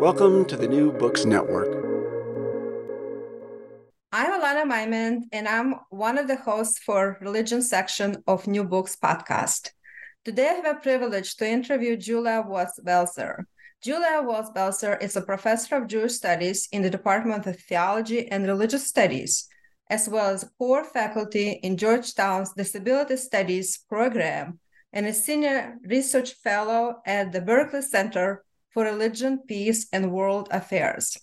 Welcome to the New Books Network. I'm Ilana Maymind, and I'm one of the hosts for religion section of New Books podcast. Today, I have a privilege to interview Julia Watts Belser. Julia Watts Belser is a professor of Jewish studies in the Department of Theology and Religious Studies, as well as core faculty in Georgetown's Disability Studies program and a senior research fellow at the Berkley Center for Religion, Peace, and World Affairs.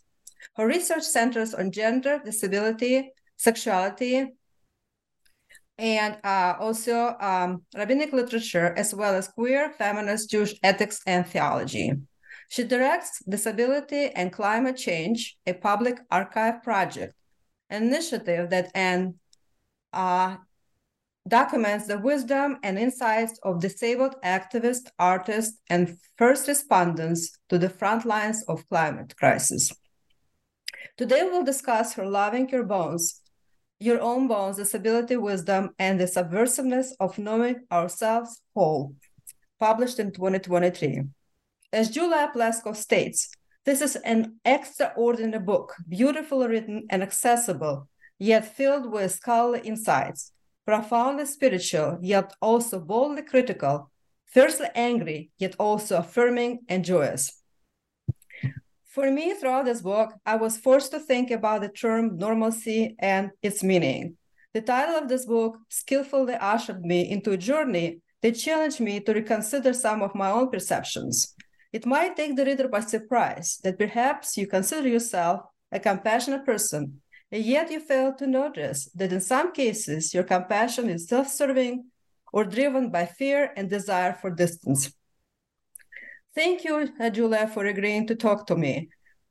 Her research centers on gender, disability, sexuality, and uh, also um, rabbinic literature, as well as queer, feminist, Jewish ethics, and theology. She directs Disability and Climate Change, a public archive project, an initiative that and, uh, documents the wisdom and insights of disabled activists, artists, and first responders to the front lines of climate crisis. Today we'll discuss her Loving Your Bones, Your Own Bones, Disability Wisdom, and the Subversiveness of Knowing Ourselves Whole, published in 2023. As Judith Plaskow states, this is an extraordinary book, beautifully written and accessible, yet filled with scholarly insights profoundly spiritual, yet also boldly critical, fiercely angry, yet also affirming and joyous. For me, throughout this book, I was forced to think about the term normalcy and its meaning. The title of this book skillfully ushered me into a journey that challenged me to reconsider some of my own perceptions. It might take the reader by surprise that perhaps you consider yourself a compassionate person and yet you fail to notice that in some cases your compassion is self serving or driven by fear and desire for distance. Thank you, Julia, for agreeing to talk to me.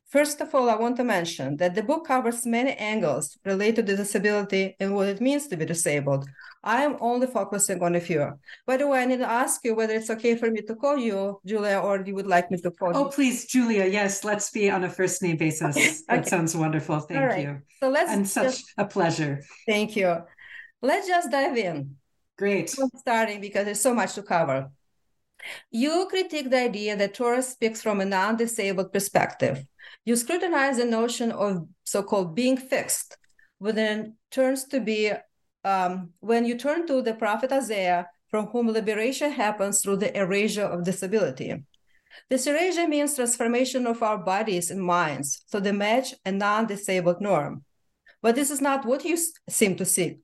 First of all, I want to mention that the book covers many angles related to disability and what it means to be disabled. I am only focusing on a few. By the way, I need to ask you whether it's okay for me to call you Julia or you would like me to call oh, you. please, Julia. Yes, let's be on a first name basis. Okay. That sounds wonderful. Thank All right. you. So let's And such just, a pleasure. thank you. Let's just dive in. Great. starting because there's so much to cover. You critique the idea that Torah speaks from a non disabled perspective. You scrutinize the notion of so called being fixed, when it turns to be um, when you turn to the prophet Isaiah, from whom liberation happens through the erasure of disability. This erasure means transformation of our bodies and minds so they match a non disabled norm. But this is not what you seem to seek.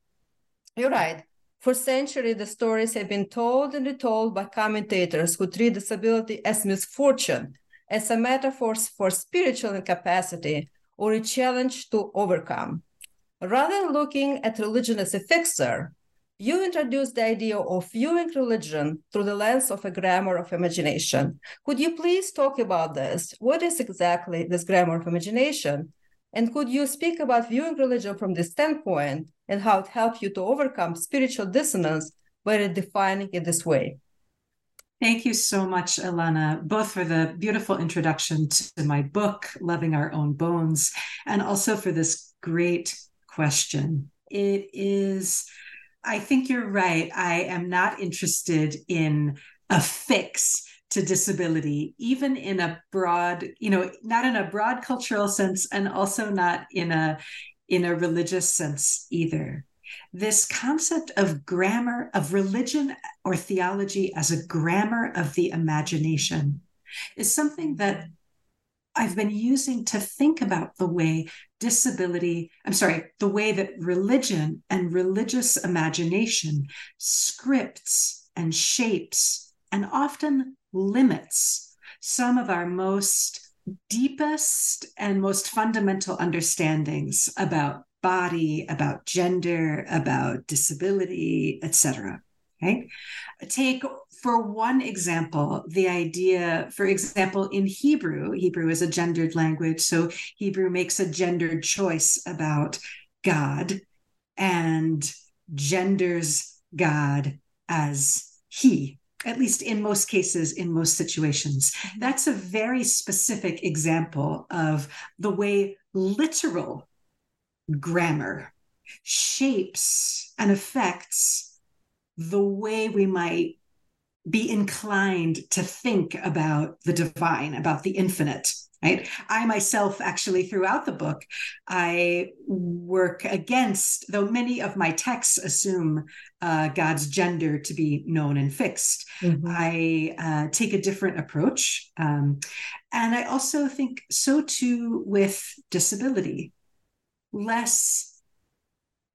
You're right. For centuries, the stories have been told and retold by commentators who treat disability as misfortune, as a metaphor for spiritual incapacity or a challenge to overcome. Rather than looking at religion as a fixer, you introduced the idea of viewing religion through the lens of a grammar of imagination. Could you please talk about this? What is exactly this grammar of imagination? And could you speak about viewing religion from this standpoint and how it helped you to overcome spiritual dissonance by defining it this way? Thank you so much, Alana, both for the beautiful introduction to my book, Loving Our Own Bones, and also for this great question. It is, I think you're right. I am not interested in a fix to disability, even in a broad, you know, not in a broad cultural sense, and also not in a in a religious sense either. This concept of grammar, of religion or theology as a grammar of the imagination, is something that I've been using to think about the way disability, I'm sorry, the way that religion and religious imagination scripts and shapes and often limits some of our most deepest and most fundamental understandings about body, about gender, about disability, etc. Right? Take for one example, the idea, for example, in Hebrew, Hebrew is a gendered language, so Hebrew makes a gendered choice about God and genders God as he, at least in most cases, in most situations. Mm-hmm. That's a very specific example of the way literal grammar shapes and affects the way we might be inclined to think about the divine, about the infinite. Right. I myself, actually, throughout the book, I work against, though many of my texts assume uh, God's gender to be known and fixed. Mm-hmm. I uh, take a different approach. Um, and I also think so too with disability. Less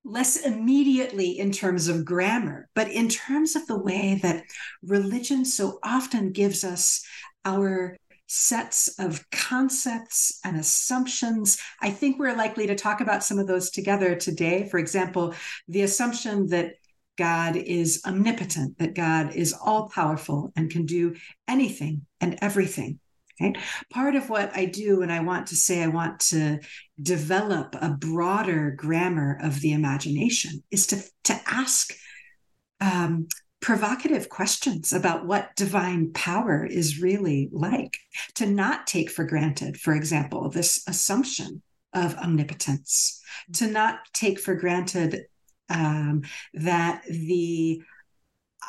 less immediately in terms of grammar, but in terms of the way that religion so often gives us our sets of concepts and assumptions. I think we're likely to talk about some of those together today. For example, the assumption that God is omnipotent, that God is all powerful and can do anything and everything. Right? Part of what I do, and I want to say I want to develop a broader grammar of the imagination, is to, to ask um, provocative questions about what divine power is really like, to not take for granted, for example, this assumption of omnipotence, to not take for granted um, that the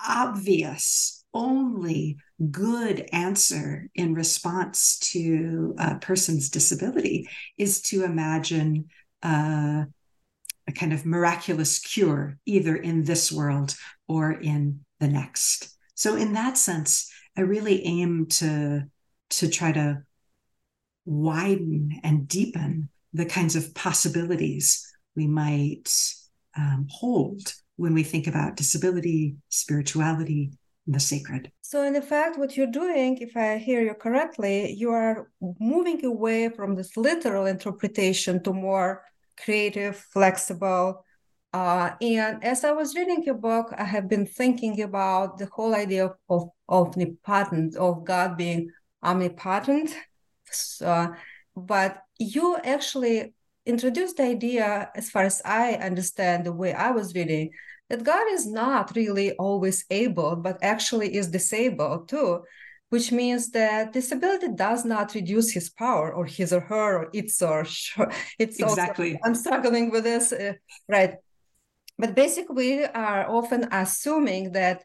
obvious only good answer in response to a person's disability is to imagine uh, a kind of miraculous cure, either in this world or in the next. So, in that sense, I really aim to to try to widen and deepen the kinds of possibilities we might um, hold when we think about disability, spirituality, the sacred. So, in fact, what you're doing, if I hear you correctly, you are moving away from this literal interpretation to more creative, flexible. Uh, and as I was reading your book, I have been thinking about the whole idea of, of, of omnipotent, of God being omnipotent. So, but you actually introduced the idea, as far as I understand the way I was reading, that God is not really always able, but actually is disabled too, which means that disability does not reduce his power or his or her or its or it's exactly. Also, I'm struggling with this, uh, right? But basically, we are often assuming that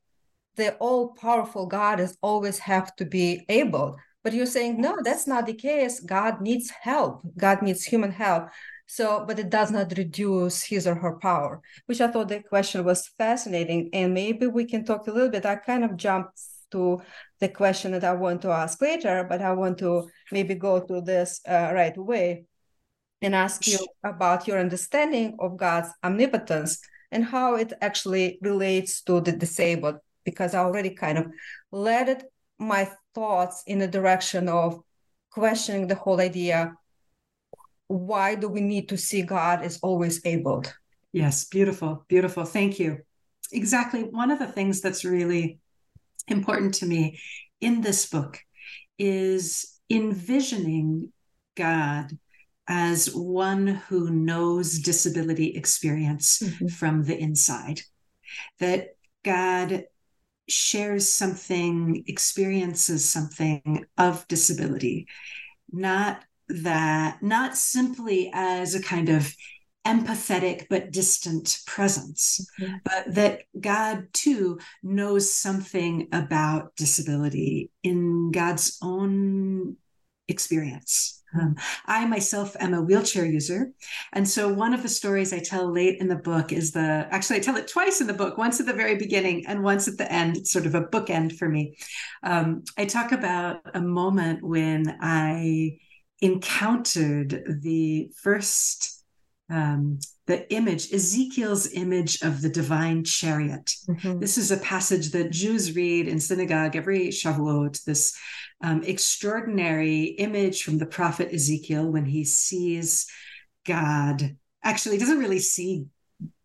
the all-powerful God is always have to be able. But you're saying no, that's not the case. God needs help. God needs human help. So, but it does not reduce his or her power, which I thought the question was fascinating. And maybe we can talk a little bit. I kind of jumped to the question that I want to ask later, but I want to maybe go to this uh, right away and ask you about your understanding of God's omnipotence and how it actually relates to the disabled, because I already kind of led it, my thoughts in the direction of questioning the whole idea why do we need to see God as always able? Yes, beautiful, beautiful. Thank you. Exactly. One of the things that's really important to me in this book is envisioning God as one who knows disability experience mm-hmm. from the inside. That God shares something, experiences something of disability, not that not simply as a kind of empathetic but distant presence, mm-hmm. but that God too knows something about disability in God's own experience. Um, I myself am a wheelchair user. And so one of the stories I tell late in the book is the actually, I tell it twice in the book, once at the very beginning and once at the end. It's sort of a bookend for me. Um, I talk about a moment when I encountered the first um, the image, Ezekiel's image of the divine chariot. Mm-hmm. This is a passage that Jews read in synagogue every Shavuot, this um, extraordinary image from the prophet Ezekiel when he sees God. Actually, he doesn't really see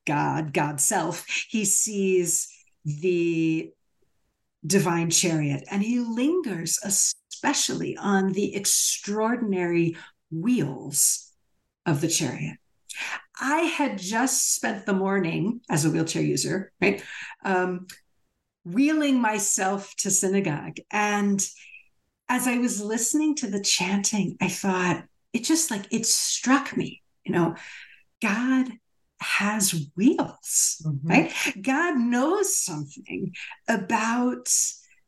God, god self. He sees the divine chariot and he lingers especially on the extraordinary wheels of the chariot I had just spent the morning as a wheelchair user, right, um, wheeling myself to synagogue. And as I was listening to the chanting, I thought, it just like, it struck me, you know, God has wheels, mm-hmm. right? God knows something about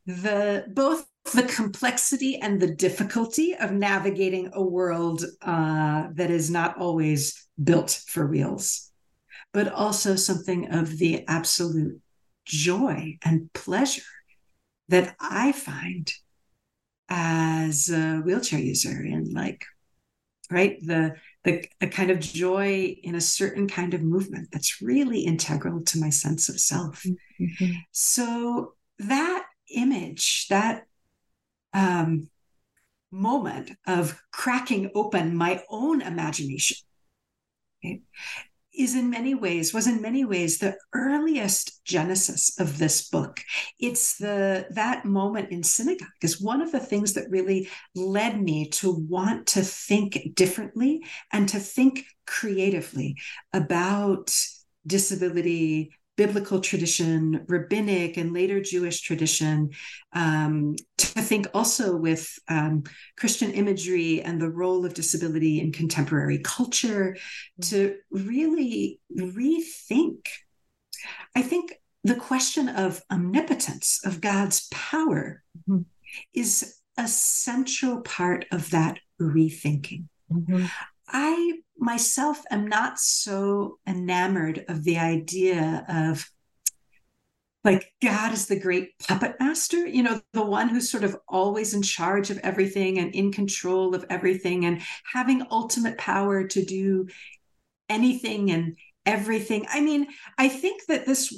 the both the complexity and the difficulty of navigating a world uh, that is not always built for wheels, but also something of the absolute joy and pleasure that I find as a wheelchair user and like right the the a kind of joy in a certain kind of movement that's really integral to my sense of self mm-hmm. so that image that um, moment of cracking open my own imagination. Okay, is in many ways was in many ways the earliest genesis of this book. It's the that moment in synagogue is one of the things that really led me to want to think differently and to think creatively about disability biblical tradition, rabbinic, and later Jewish tradition, um, to think also with um, Christian imagery and the role of disability in contemporary culture, to really rethink. I think the question of omnipotence, of God's power, mm-hmm. is a central part of that rethinking. Mm-hmm. I myself am not so enamored of the idea of like God is the great puppet master, you know, the one who's sort of always in charge of everything and in control of everything and having ultimate power to do anything and everything. I mean, I think that this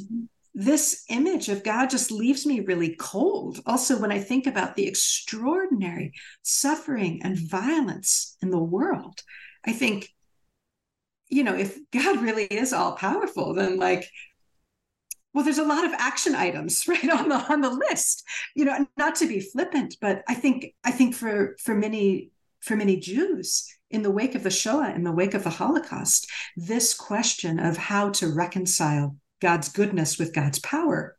this image of God just leaves me really cold. Also, when I think about the extraordinary suffering and violence in the world, I think, you know, if God really is all powerful, then like, well, there's a lot of action items right on the on the list. You know, not to be flippant, but I think I think for for many for many Jews in the wake of the Shoah, in the wake of the Holocaust, this question of how to reconcile God's goodness with God's power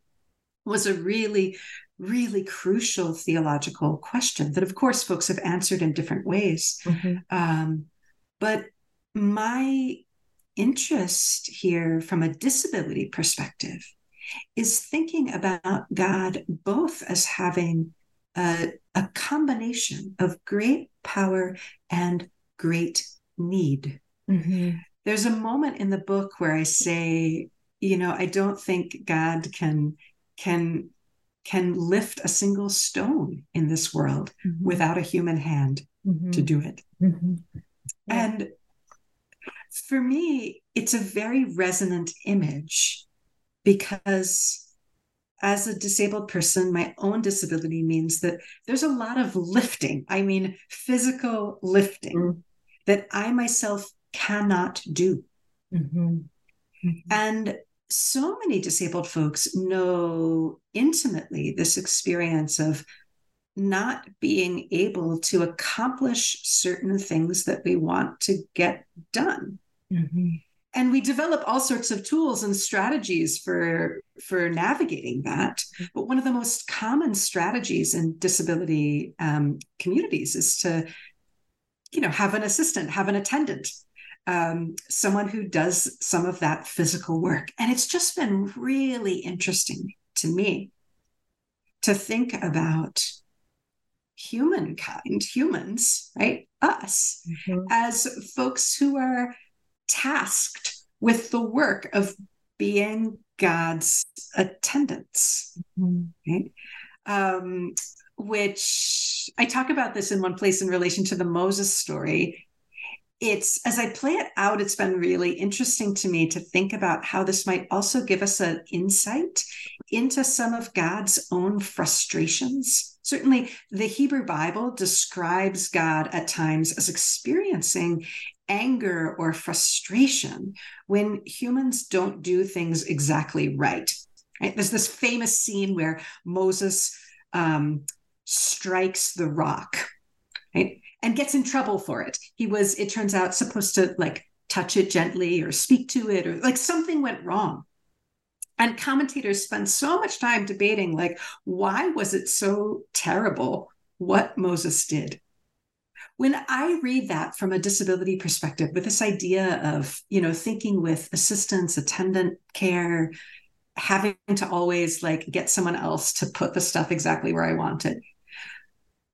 was a really, really crucial theological question that, of course, folks have answered in different ways. Mm-hmm. Um, but my interest here from a disability perspective is thinking about God both as having a, a combination of great power and great need. Mm-hmm. There's a moment in the book where I say, you know, I don't think God can can can lift a single stone in this world mm-hmm. without a human hand mm-hmm. to do it. And for me, it's a very resonant image because as a disabled person, my own disability means that there's a lot of lifting. I mean, physical lifting mm-hmm. that I myself cannot do. Mm-hmm. Mm-hmm. And so many disabled folks know intimately this experience of not being able to accomplish certain things that we want to get done. Mm-hmm. And we develop all sorts of tools and strategies for, for navigating that. But one of the most common strategies in disability um, communities is to, you know, have an assistant, have an attendant, um, someone who does some of that physical work. And it's just been really interesting to me to think about humankind, humans, right? Us, mm-hmm. as folks who are tasked with the work of being God's attendants, mm-hmm. right? Um, which I talk about this in one place in relation to the Moses story it's as I play it out, it's been really interesting to me to think about how this might also give us an insight into some of God's own frustrations. Certainly, the Hebrew Bible describes God at times as experiencing anger or frustration when humans don't do things exactly right. right? There's this famous scene where Moses um, strikes the rock. Right? and gets in trouble for it. He was, it turns out, supposed to like touch it gently or speak to it or like something went wrong. And commentators spend so much time debating, like, why was it so terrible what Moses did? When I read that from a disability perspective, with this idea of, you know, thinking with assistance, attendant care, having to always like get someone else to put the stuff exactly where I want it,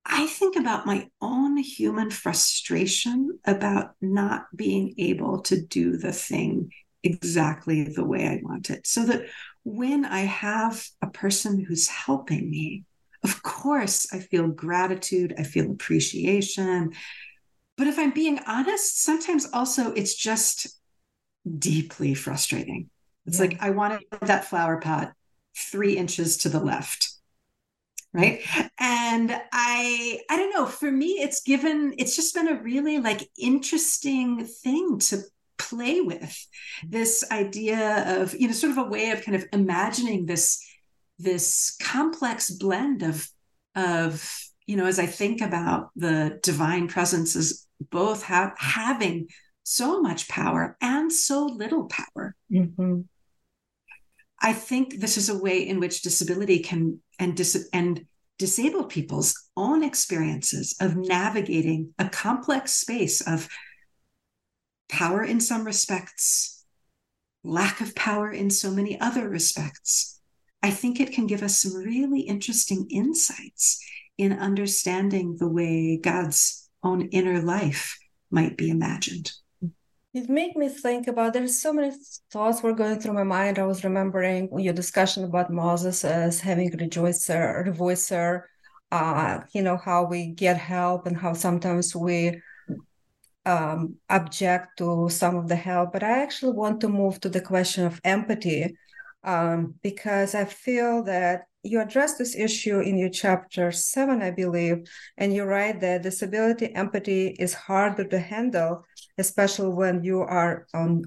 I think about my own human frustration about not being able to do the thing exactly the way I want it. So that when I have a person who's helping me, of course, I feel gratitude, I feel appreciation. But if I'm being honest, sometimes also it's just deeply frustrating. It's yeah. like I wanted that flower pot three inches to the left right and i i don't know for me it's given it's just been a really like interesting thing to play with this idea of you know sort of a way of kind of imagining this this complex blend of of you know as i think about the divine presence as both have having so much power and so little power mm-hmm. I think this is a way in which disability can and dis- and disabled people's own experiences of navigating a complex space of power in some respects, lack of power in so many other respects. I think it can give us some really interesting insights in understanding the way God's own inner life might be imagined. It made me think about there's so many thoughts were going through my mind. I was remembering your discussion about Moses as having rejoicer, revoicer, uh, you know, how we get help and how sometimes we um, object to some of the help. But I actually want to move to the question of empathy um, because I feel that you address this issue in your chapter seven, I believe, and you write that disability empathy is harder to handle, especially when you are on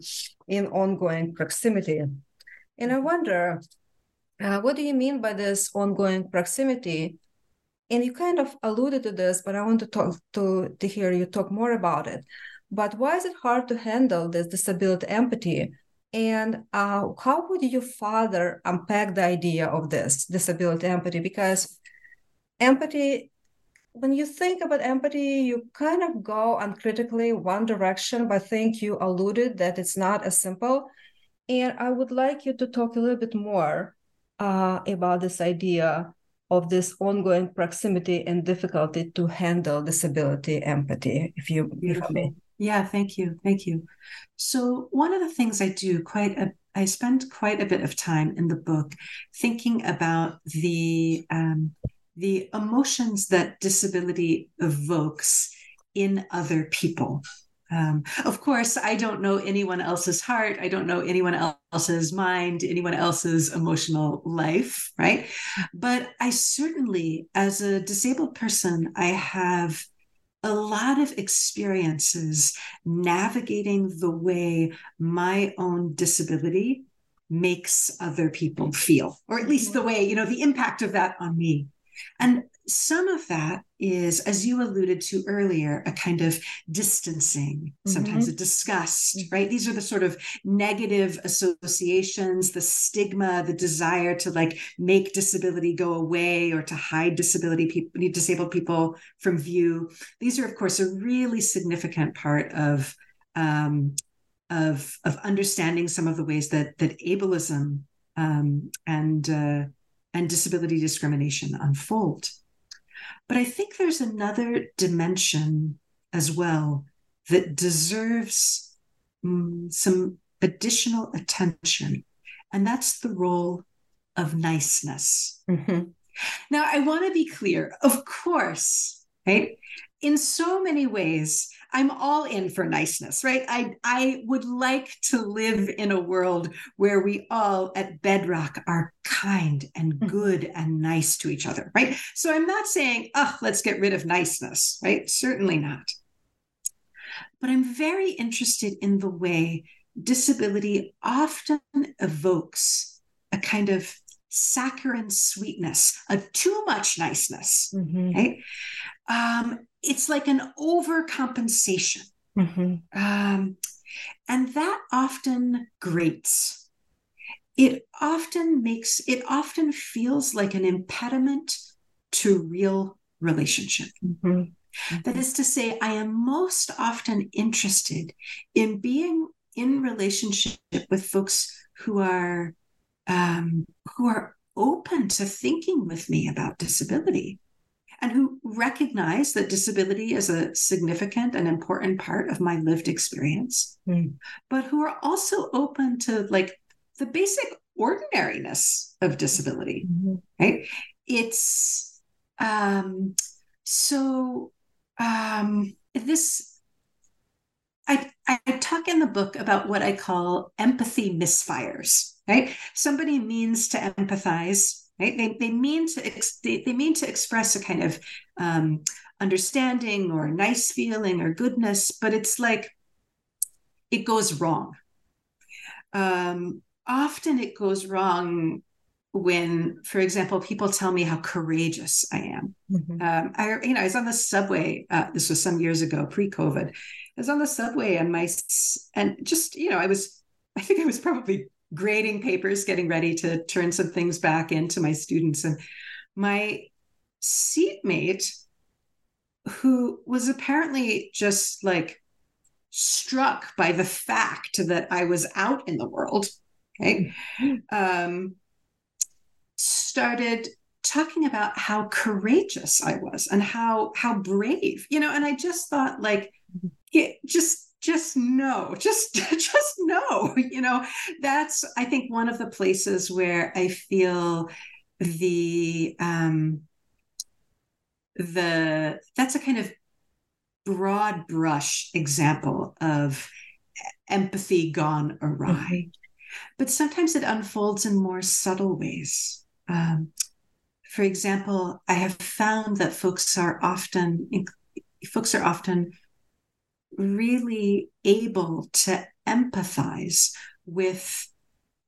in ongoing proximity. And I wonder, uh, what do you mean by this ongoing proximity? And you kind of alluded to this, but I want to talk to to hear you talk more about it. But why is it hard to handle this disability empathy? And uh, how would you further unpack the idea of this disability empathy? Because empathy, when you think about empathy, you kind of go uncritically one direction, but I think you alluded that it's not as simple. And I would like you to talk a little bit more uh, about this idea of this ongoing proximity and difficulty to handle disability empathy, if you, if I may. Yeah, thank you. Thank you. So, one of the things I do quite a I spend quite a bit of time in the book thinking about the um, the emotions that disability evokes in other people. Um, of course, I don't know anyone else's heart. I don't know anyone else's mind, anyone else's emotional life, right? But I certainly, as a disabled person, I have a lot of experiences navigating the way my own disability makes other people feel, or at least the way, you know, the impact of that on me. And some of that is, as you alluded to earlier, a kind of distancing, sometimes mm-hmm. a disgust, mm-hmm. right? These are the sort of negative associations, the stigma, the desire to like make disability go away or to hide disability people, disabled people from view. These are, of course, a really significant part of um, of of understanding some of the ways that that ableism um, and uh, and disability discrimination unfold. But I think there's another dimension as well that deserves um, some additional attention, and that's the role of niceness. Mm-hmm. Now, I want to be clear, of course, right? In so many ways, I'm all in for niceness, right? I I would like to live in a world where we all at bedrock are kind and mm-hmm. good and nice to each other, right? So I'm not saying, oh, let's get rid of niceness, right? Certainly not. But I'm very interested in the way disability often evokes a kind of saccharine sweetness, a too much niceness, mm-hmm. right? Um, it's like an overcompensation. Mm-hmm. Um, and that often grates. It often makes, it often feels like an impediment to real relationship. Mm-hmm. That is to say, I am most often interested in being in relationship with folks who are um, who are open to thinking with me about disability and who recognize that disability is a significant and important part of my lived experience, mm. but who are also open to like the basic ordinariness of disability, mm-hmm. right? It's um, so um, this I, I talk in the book about what I call empathy misfires, right? Somebody means to empathize, right? They, they mean to ex- they, they mean to express a kind of um, understanding or nice feeling or goodness, but it's like it goes wrong. Um, often it goes wrong when, for example, people tell me how courageous I am. Mm-hmm. Um, I, you know, I was on the subway. Uh, this was some years ago, pre-COVID. I was on the subway, and my and just you know, I was. I think I was probably grading papers, getting ready to turn some things back into my students, and my seatmate, who was apparently just like struck by the fact that I was out in the world. Okay. Um, started talking about how courageous I was and how how brave, you know, and I just thought like yeah, just just know just just no, you know. That's I think one of the places where I feel the um the that's a kind of broad brush example of empathy gone awry. Mm-hmm. But sometimes it unfolds in more subtle ways. Um, for example, I have found that folks are often folks are often really able to empathize with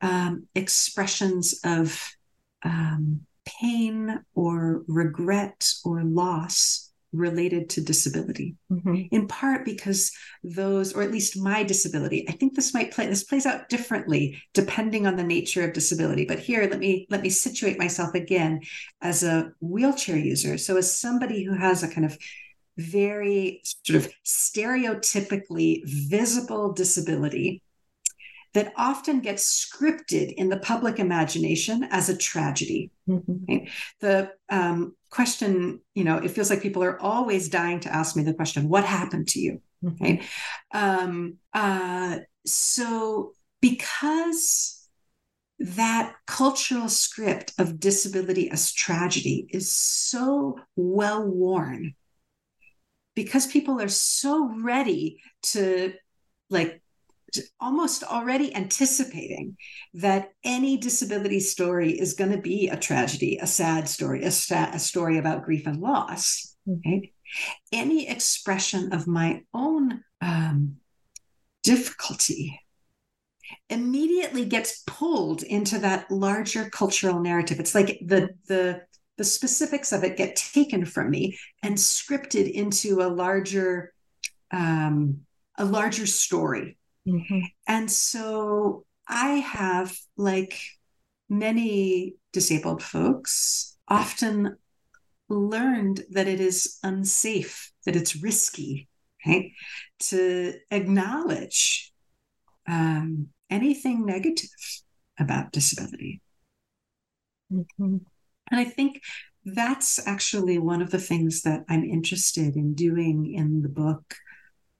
um, expressions of um, pain or regret or loss related to disability mm-hmm. in part because those or at least my disability i think this might play this plays out differently depending on the nature of disability but here let me let me situate myself again as a wheelchair user so as somebody who has a kind of very sort of stereotypically visible disability that often gets scripted in the public imagination as a tragedy. Mm-hmm. Right? The um, question, you know, it feels like people are always dying to ask me the question, what happened to you? Mm-hmm. Right? Um, uh, so, because that cultural script of disability as tragedy is so well worn, because people are so ready to like almost already anticipating that any disability story is going to be a tragedy, a sad story, a, sta- a story about grief and loss. Right? Any expression of my own um, difficulty immediately gets pulled into that larger cultural narrative. It's like the the the specifics of it get taken from me and scripted into a larger um, a larger story Mm-hmm. And so I have, like many disabled folks, often learned that it is unsafe, that it's risky, right? To acknowledge um, anything negative about disability. Mm-hmm. And I think that's actually one of the things that I'm interested in doing in the book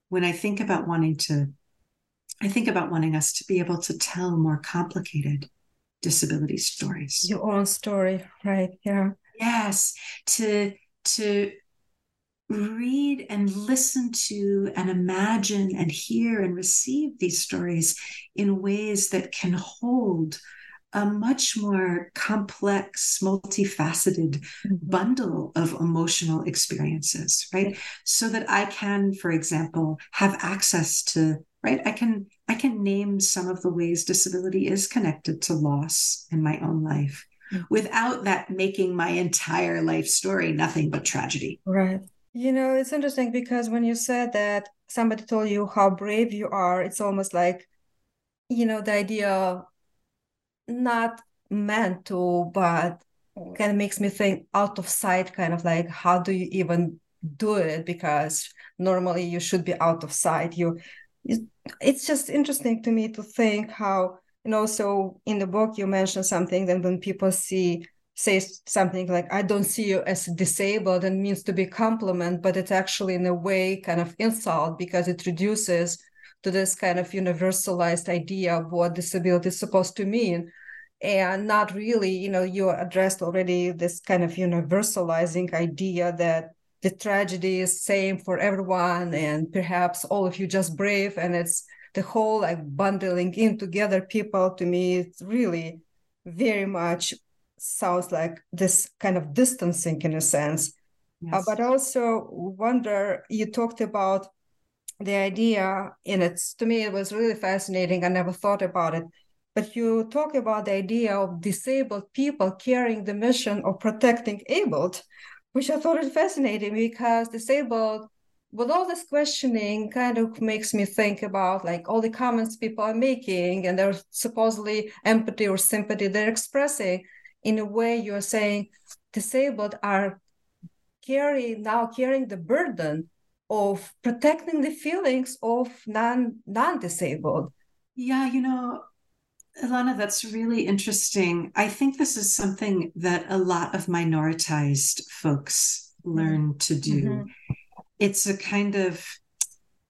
when I think about wanting to, I think about wanting us to be able to tell more complicated disability stories. Your own story, right? Yeah. Yes. To to read and listen to and imagine and hear and receive these stories in ways that can hold a much more complex, multifaceted mm-hmm. bundle of emotional experiences, right? So that I can, for example, have access to, right? I can I can name some of the ways disability is connected to loss in my own life mm-hmm. without that making my entire life story nothing but tragedy. Right. You know, it's interesting because when you said that somebody told you how brave you are, it's almost like, you know, the idea not meant to, but kind of makes me think out of sight, kind of like, how do you even do it? Because normally you should be out of sight. You, it's just interesting to me to think how, and also in the book you mentioned something that when people see say something like i don't see you as disabled and means to be compliment but it's actually in a way kind of insult because it reduces to this kind of universalized idea of what disability is supposed to mean and not really you know you addressed already this kind of universalizing idea that the tragedy is same for everyone and perhaps all of you just brave and it's the whole like bundling in together people to me it's really very much sounds like this kind of distancing in a sense. Yes. Uh, but also wonder you talked about the idea and it's to me it was really fascinating. I never thought about it. But you talk about the idea of disabled people carrying the mission of protecting abled which i thought is fascinating because disabled with all this questioning kind of makes me think about like all the comments people are making and their supposedly empathy or sympathy they're expressing. In a way you're saying disabled are carrying now carrying the burden of protecting the feelings of non non-disabled yeah you know Ilana, that's really interesting. I think this is something that a lot of minoritized folks learn mm-hmm. to do. Mm-hmm. It's a kind of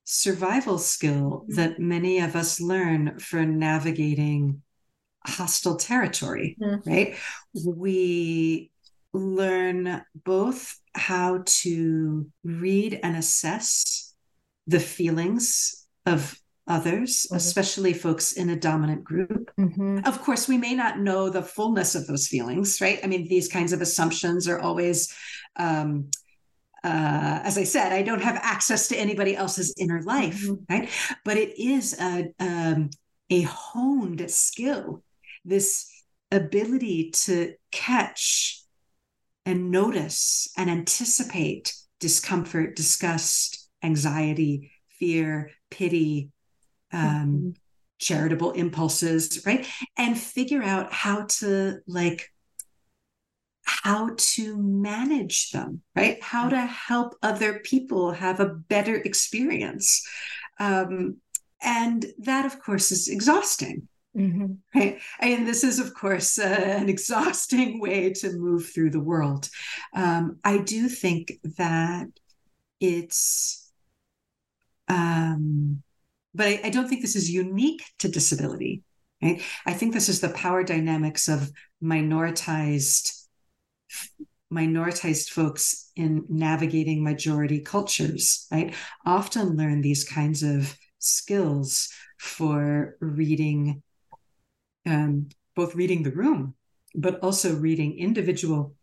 survival skill mm-hmm. that many of us learn for navigating hostile territory, mm-hmm. right? We learn both how to read and assess the feelings of others, mm-hmm. especially folks in a dominant group. Mm-hmm. Of course, we may not know the fullness of those feelings, right? I mean, these kinds of assumptions are always. Um, uh, as I said, I don't have access to anybody else's inner life, mm-hmm. right? But it is a um, a honed skill this ability to catch and notice and anticipate discomfort, disgust, anxiety, fear, pity, um, mm-hmm. charitable impulses, right? And figure out how to like how to manage them, right? How to help other people have a better experience. Um, and that, of course, is exhausting. Mm-hmm. And this is, of course, uh, an exhausting way to move through the world. Um, I do think that it's, um, but I, I don't think this is unique to disability. Right. I think this is the power dynamics of minoritized minoritized folks in navigating majority cultures right often learn these kinds of skills for reading um, both reading the room, but also reading individual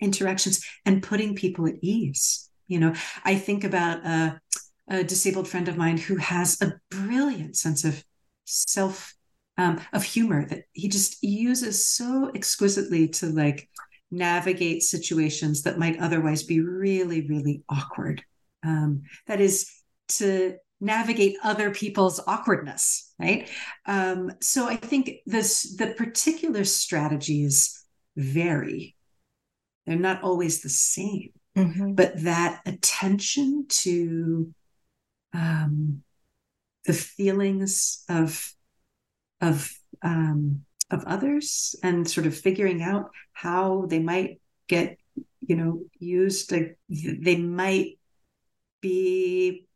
interactions and putting people at ease. You know, I think about a, a disabled friend of mine who has a brilliant sense of self, um, of humor that he just uses so exquisitely to like navigate situations that might otherwise be really, really awkward. Um, that is to navigate other people's awkwardness right um, so i think this the particular strategies vary they're not always the same mm-hmm. but that attention to um, the feelings of of um, of others and sort of figuring out how they might get you know used to, they might be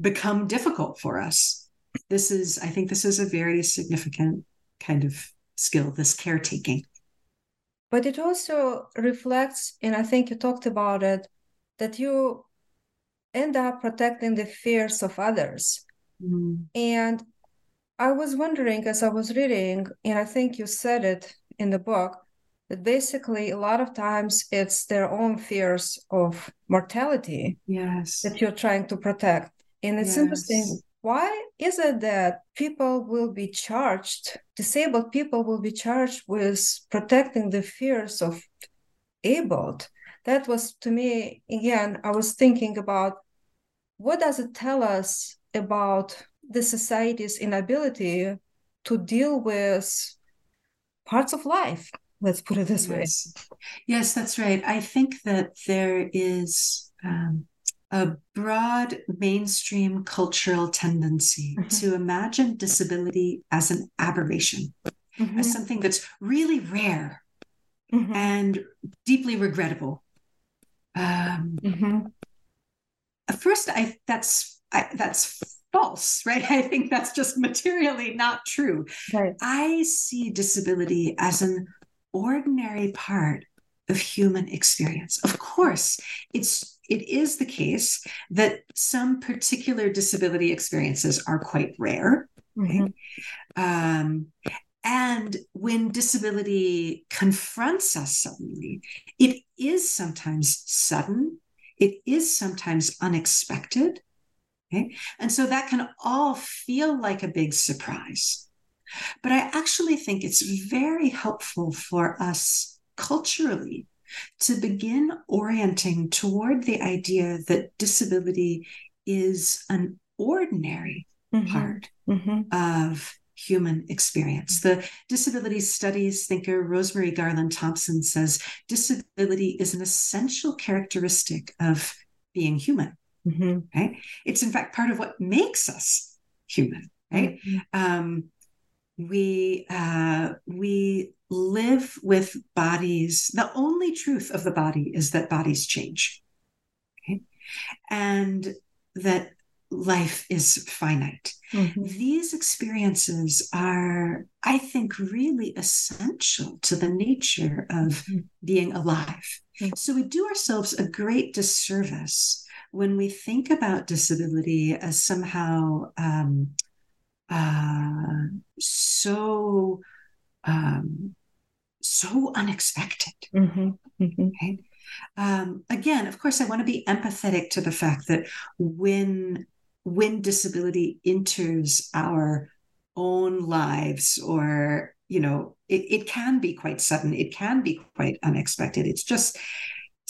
become difficult for us. This is i think this is a very significant kind of skill this caretaking. But it also reflects and i think you talked about it that you end up protecting the fears of others. Mm. and I was wondering as I was reading, and I think you said it in the book, that basically a lot of times it's their own fears of mortality yes. that you're trying to protect and it's yes. interesting why is it that people will be charged disabled people will be charged with protecting the fears of abled that was to me again i was thinking about what does it tell us about the society's inability to deal with parts of life let's put it this yes. way yes that's right i think that there is um, a broad mainstream cultural tendency mm-hmm. to imagine disability as an aberration mm-hmm. as something that's really rare mm-hmm. and deeply regrettable um, mm-hmm. first i that's I, that's false, right? I think that's just materially not true. Right. I see disability as an ordinary part of human experience. Of course, it's it is the case that some particular disability experiences are quite rare. Mm-hmm. Um, and when disability confronts us suddenly, it is sometimes sudden, it is sometimes unexpected, Okay? And so that can all feel like a big surprise. But I actually think it's very helpful for us culturally to begin orienting toward the idea that disability is an ordinary mm-hmm. part mm-hmm. of human experience. The disability studies thinker Rosemarie Garland-Thomson says disability is an essential characteristic of being human. Mm-hmm. Right? It's in fact part of what makes us human. Right? Mm-hmm. Um, we uh, we live with bodies. The only truth of the body is that bodies change, okay? and that life is finite. Mm-hmm. These experiences are, I think, really essential to the nature of mm-hmm. being alive. Mm-hmm. So we do ourselves a great disservice when we think about disability as somehow um, uh, so um, so unexpected. Mm-hmm. Mm-hmm. Okay? Um, again, of course, I want to be empathetic to the fact that when when disability enters our own lives, or you know, it, it can be quite sudden. It can be quite unexpected. It's just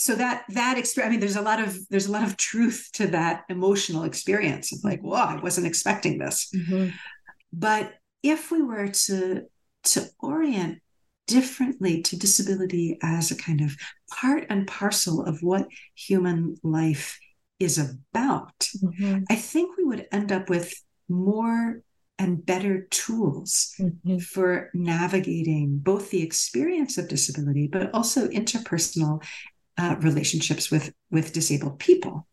so that that experience i mean there's a lot of there's a lot of truth to that emotional experience of like whoa i wasn't expecting this mm-hmm. but if we were to to orient differently to disability as a kind of part and parcel of what human life is about mm-hmm. i think we would end up with more and better tools mm-hmm. for navigating both the experience of disability, but also interpersonal uh, relationships with with disabled people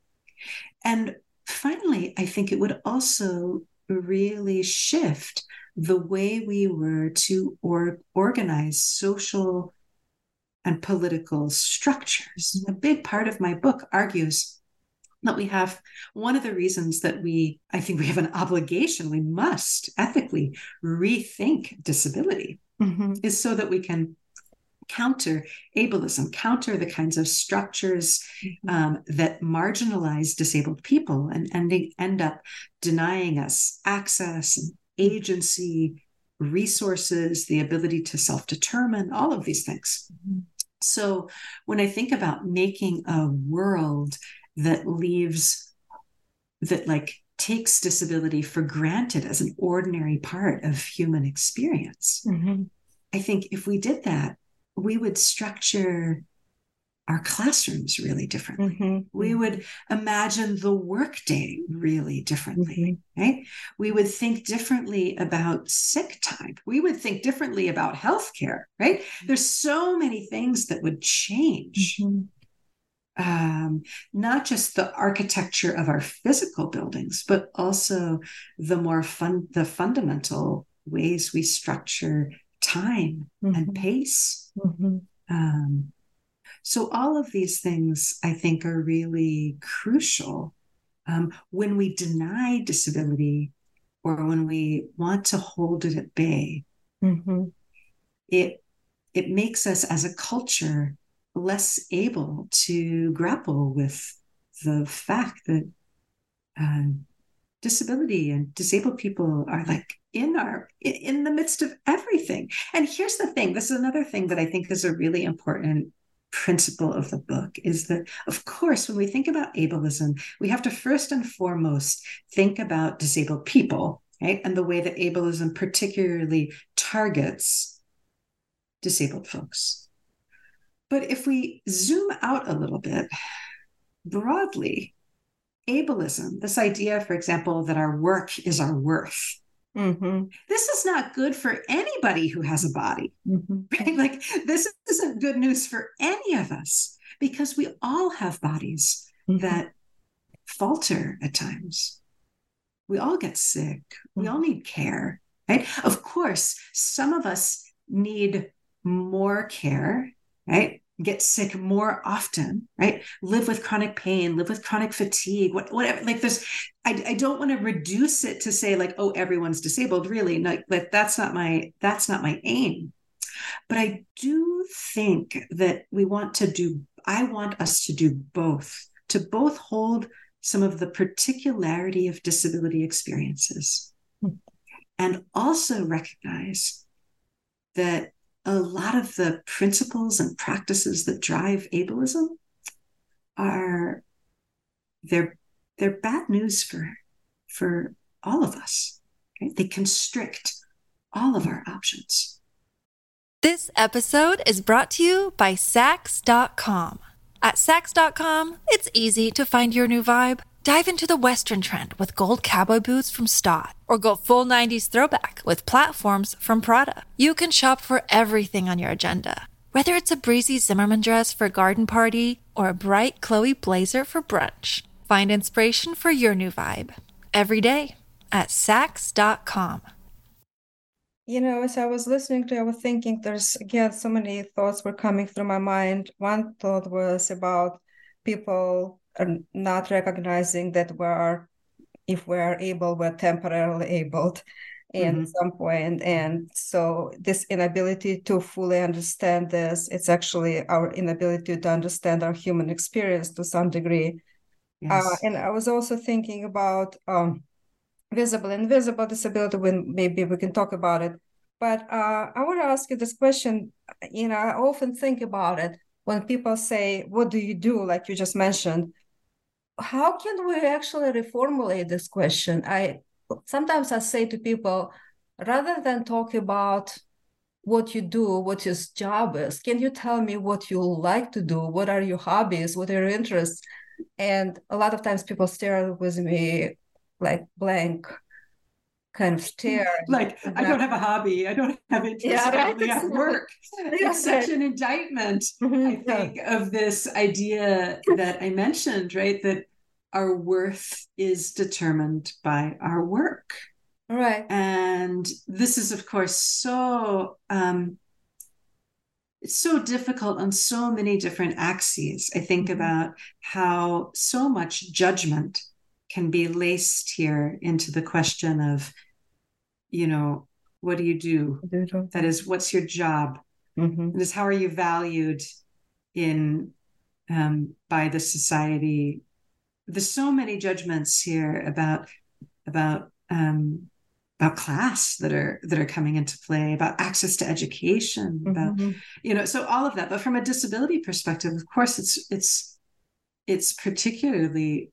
and finally i think it would also really shift the way we were to or, organize social and political structures a big part of my book argues that we have one of the reasons that we i think we have an obligation we must ethically rethink disability mm-hmm. is so that we can counter ableism, counter the kinds of structures mm-hmm. um, that marginalize disabled people and ending, end up denying us access and agency, resources, the ability to self determine, all of these things. Mm-hmm. So when I think about making a world that leaves, that like takes disability for granted as an ordinary part of human experience. Mm-hmm. I think if we did that, we would structure our classrooms really differently. Mm-hmm. We mm-hmm. would imagine the workday really differently, mm-hmm. right? We would think differently about sick time. We would think differently about healthcare, right? Mm-hmm. There's so many things that would change. Mm-hmm. Um, not just the architecture of our physical buildings, but also the more fun, the fundamental ways we structure time and mm-hmm. pace. Um, so, all of these things I think are really crucial. Um, when we deny disability or when we want to hold it at bay, mm-hmm. it it makes us as a culture less able to grapple with the fact that um, disability and disabled people are like in our in the midst of everything and here's the thing this is another thing that i think is a really important principle of the book is that, of course, when we think about ableism, we have to first and foremost think about disabled people, right? And the way that ableism particularly targets disabled folks. But if we zoom out a little bit, broadly, ableism, this idea, for example, that our work is our worth, Mm-hmm. This is not good for anybody who has a body, mm-hmm. right? Like, this isn't good news for any of us because we all have bodies mm-hmm. that falter at times. We all get sick. We all need care, right? Of course, some of us need more care, right? Get sick more often, right? Live with chronic pain, live with chronic fatigue, what, whatever. Like this, I, I don't want to reduce it to say like, oh, everyone's disabled. Really, like, like that's not my that's not my aim. But I do think that we want to do. I want us to do both. To both hold some of the particularity of disability experiences, hmm. and also recognize that a lot of the principles and practices that drive ableism are they're they're bad news for for all of us right? they constrict all of our options this episode is brought to you by Saks.com. At Saks.com, it's easy to find your new vibe. Dive into the Western trend with gold cowboy boots from Staud, or go full 90s throwback with platforms from Prada. You can shop for everything on your agenda, whether it's a breezy Zimmermann dress for a garden party or a bright Chloe blazer for brunch. Find inspiration for your new vibe every day at Saks.com. You know, as I was listening to, I was thinking there's again so many thoughts were coming through my mind. One thought was about people are not recognizing that we are, if we are able, we're temporarily able in mm-hmm. some point. And so this inability to fully understand this, it's actually our inability to understand our human experience to some degree. Uh, yes. Uh, and I was also thinking about um, visible and invisible disability when maybe we can talk about it. But uh, I want to ask you this question. You know, I often think about it when people say, What do you do? Like you just mentioned how can we actually reformulate this question? I sometimes I say to people, rather than talk about what you do, what your job is, can you tell me what you like to do? What are your hobbies? What are your interests? And a lot of times people stare with me like blank kind of stare. Like, I don't have a hobby. I don't have interest. Yeah, right. I have work. It's such an indictment, mm-hmm. I think, of this idea that I mentioned, right? That our worth is determined by our work. Right. And this is, of course, so um, it's so difficult on so many different axes. I think mm-hmm. about how so much judgment can be laced here into the question of you know, what do you do? That is, what's your job? Mm-hmm. That is, how are you valued in um, by the society? There's so many judgments here about about um, about class that are that are coming into play, about access to education, mm-hmm. about you know, so all of that. But from a disability perspective, of course, it's it's it's particularly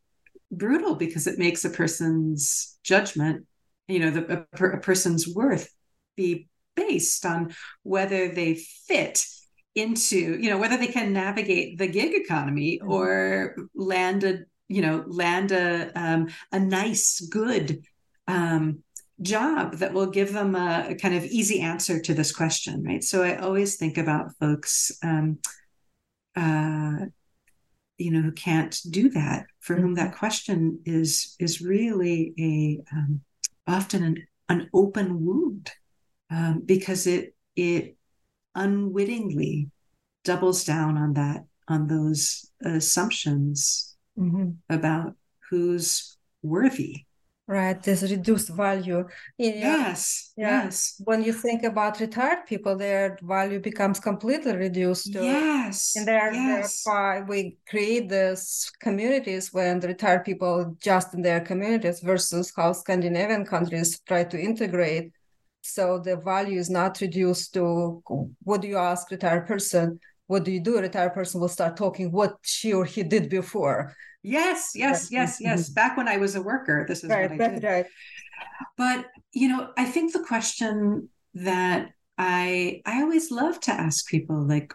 brutal because it makes a person's judgment you know the, a, a person's worth be based on whether they fit into you know whether they can navigate the gig economy mm-hmm. or land a you know land a um, a nice good um, job that will give them a, a, kind of easy answer to this question right so i always think about folks um, uh, you know who can't do that for mm-hmm. whom that question is is really a um, often an, an open wound um, because it it unwittingly doubles down on that on those assumptions mm-hmm. about who's worthy right this reduced value yes yeah. yes when you think about retired people their value becomes completely reduced to, yes and there, yes. thereby we create these communities when the retired people just in their communities versus how scandinavian countries try to integrate so the value is not reduced to what do you ask retired person what do you do a retired person will start talking what she or he did before Yes, yes, yes, yes. Back when I was a worker, this is right, what I did. Right. But you know, I think the question that I I always love to ask people, like,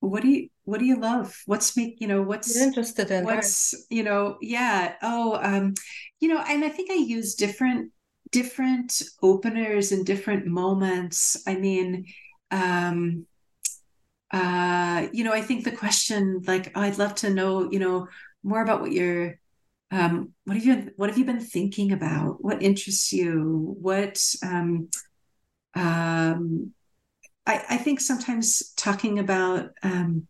what do you what do you love? What's make you know what's You're interested in what's you know yeah oh um you know and I think I use different different openers in different moments. I mean, um uh you know I think the question like oh, I'd love to know you know more about what you're um, what have you what have you been thinking about? What interests you? What um, um, I, I, think sometimes talking about um,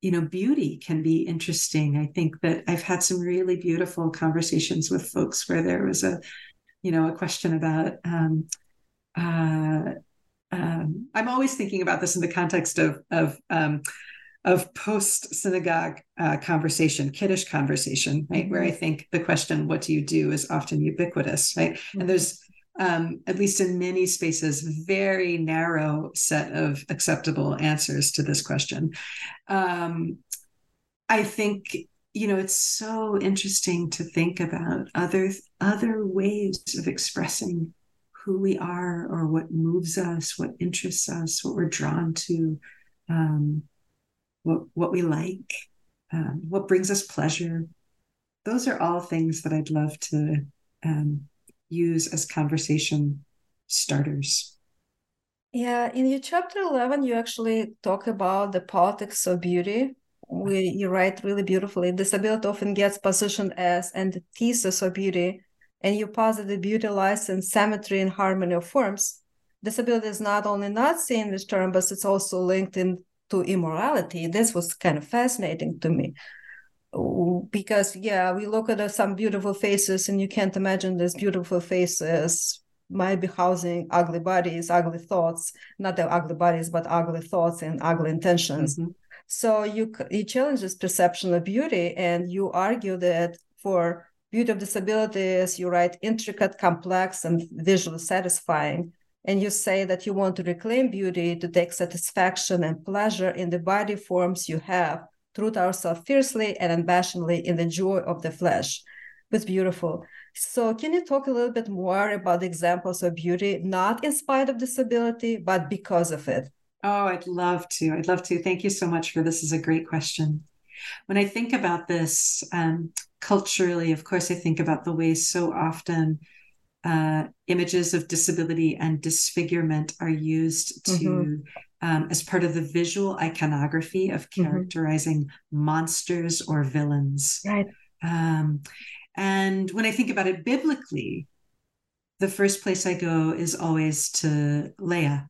you know beauty can be interesting. I think that i've had some really beautiful conversations with folks where there was a you know a question about um, uh, um, i'm always thinking about this in the context of of um, of post synagogue uh, conversation, kiddush conversation, right? Mm-hmm. Where I think the question, what do you do, is often ubiquitous, right? Mm-hmm. And there's, um, at least in many spaces, very narrow set of acceptable answers to this question. Um, I think you know it's so interesting to think about other other ways of expressing who we are or what moves us, what interests us, what we're drawn to. Um, what what we like, um, what brings us pleasure. Those are all things that I'd love to um, use as conversation starters. Yeah, in your chapter 11, you actually talk about the politics of beauty. We, you write really beautifully. Disability often gets positioned as antithesis of beauty, and you posit that beauty lies in symmetry and harmony of forms. Disability is not only not seen in this term, but it's also linked in to immorality. This was kind of fascinating to me because yeah, we look at some beautiful faces, and you can't imagine these beautiful faces might be housing ugly bodies, ugly thoughts, not the ugly bodies, but ugly thoughts and ugly intentions. Mm-hmm. So you you challenge this perception of beauty, and you argue that for beauty of disabilities, you write intricate, complex, and visually satisfying and you say that you want to reclaim beauty to take satisfaction and pleasure in the body forms you have, root ourselves fiercely and unabashedly in the joy of the flesh. It's beautiful. So, can you talk a little bit more about examples of beauty, not in spite of disability, but because of it? Oh, I'd love to. I'd love to. Thank you so much for this. is a great question. When I think about this um, culturally, of course, I think about the ways so often uh, images of disability and disfigurement are used to mm-hmm. um, as part of the visual iconography of mm-hmm. characterizing mm-hmm. monsters or villains right um, and when i think about it biblically the first place i go is always to leah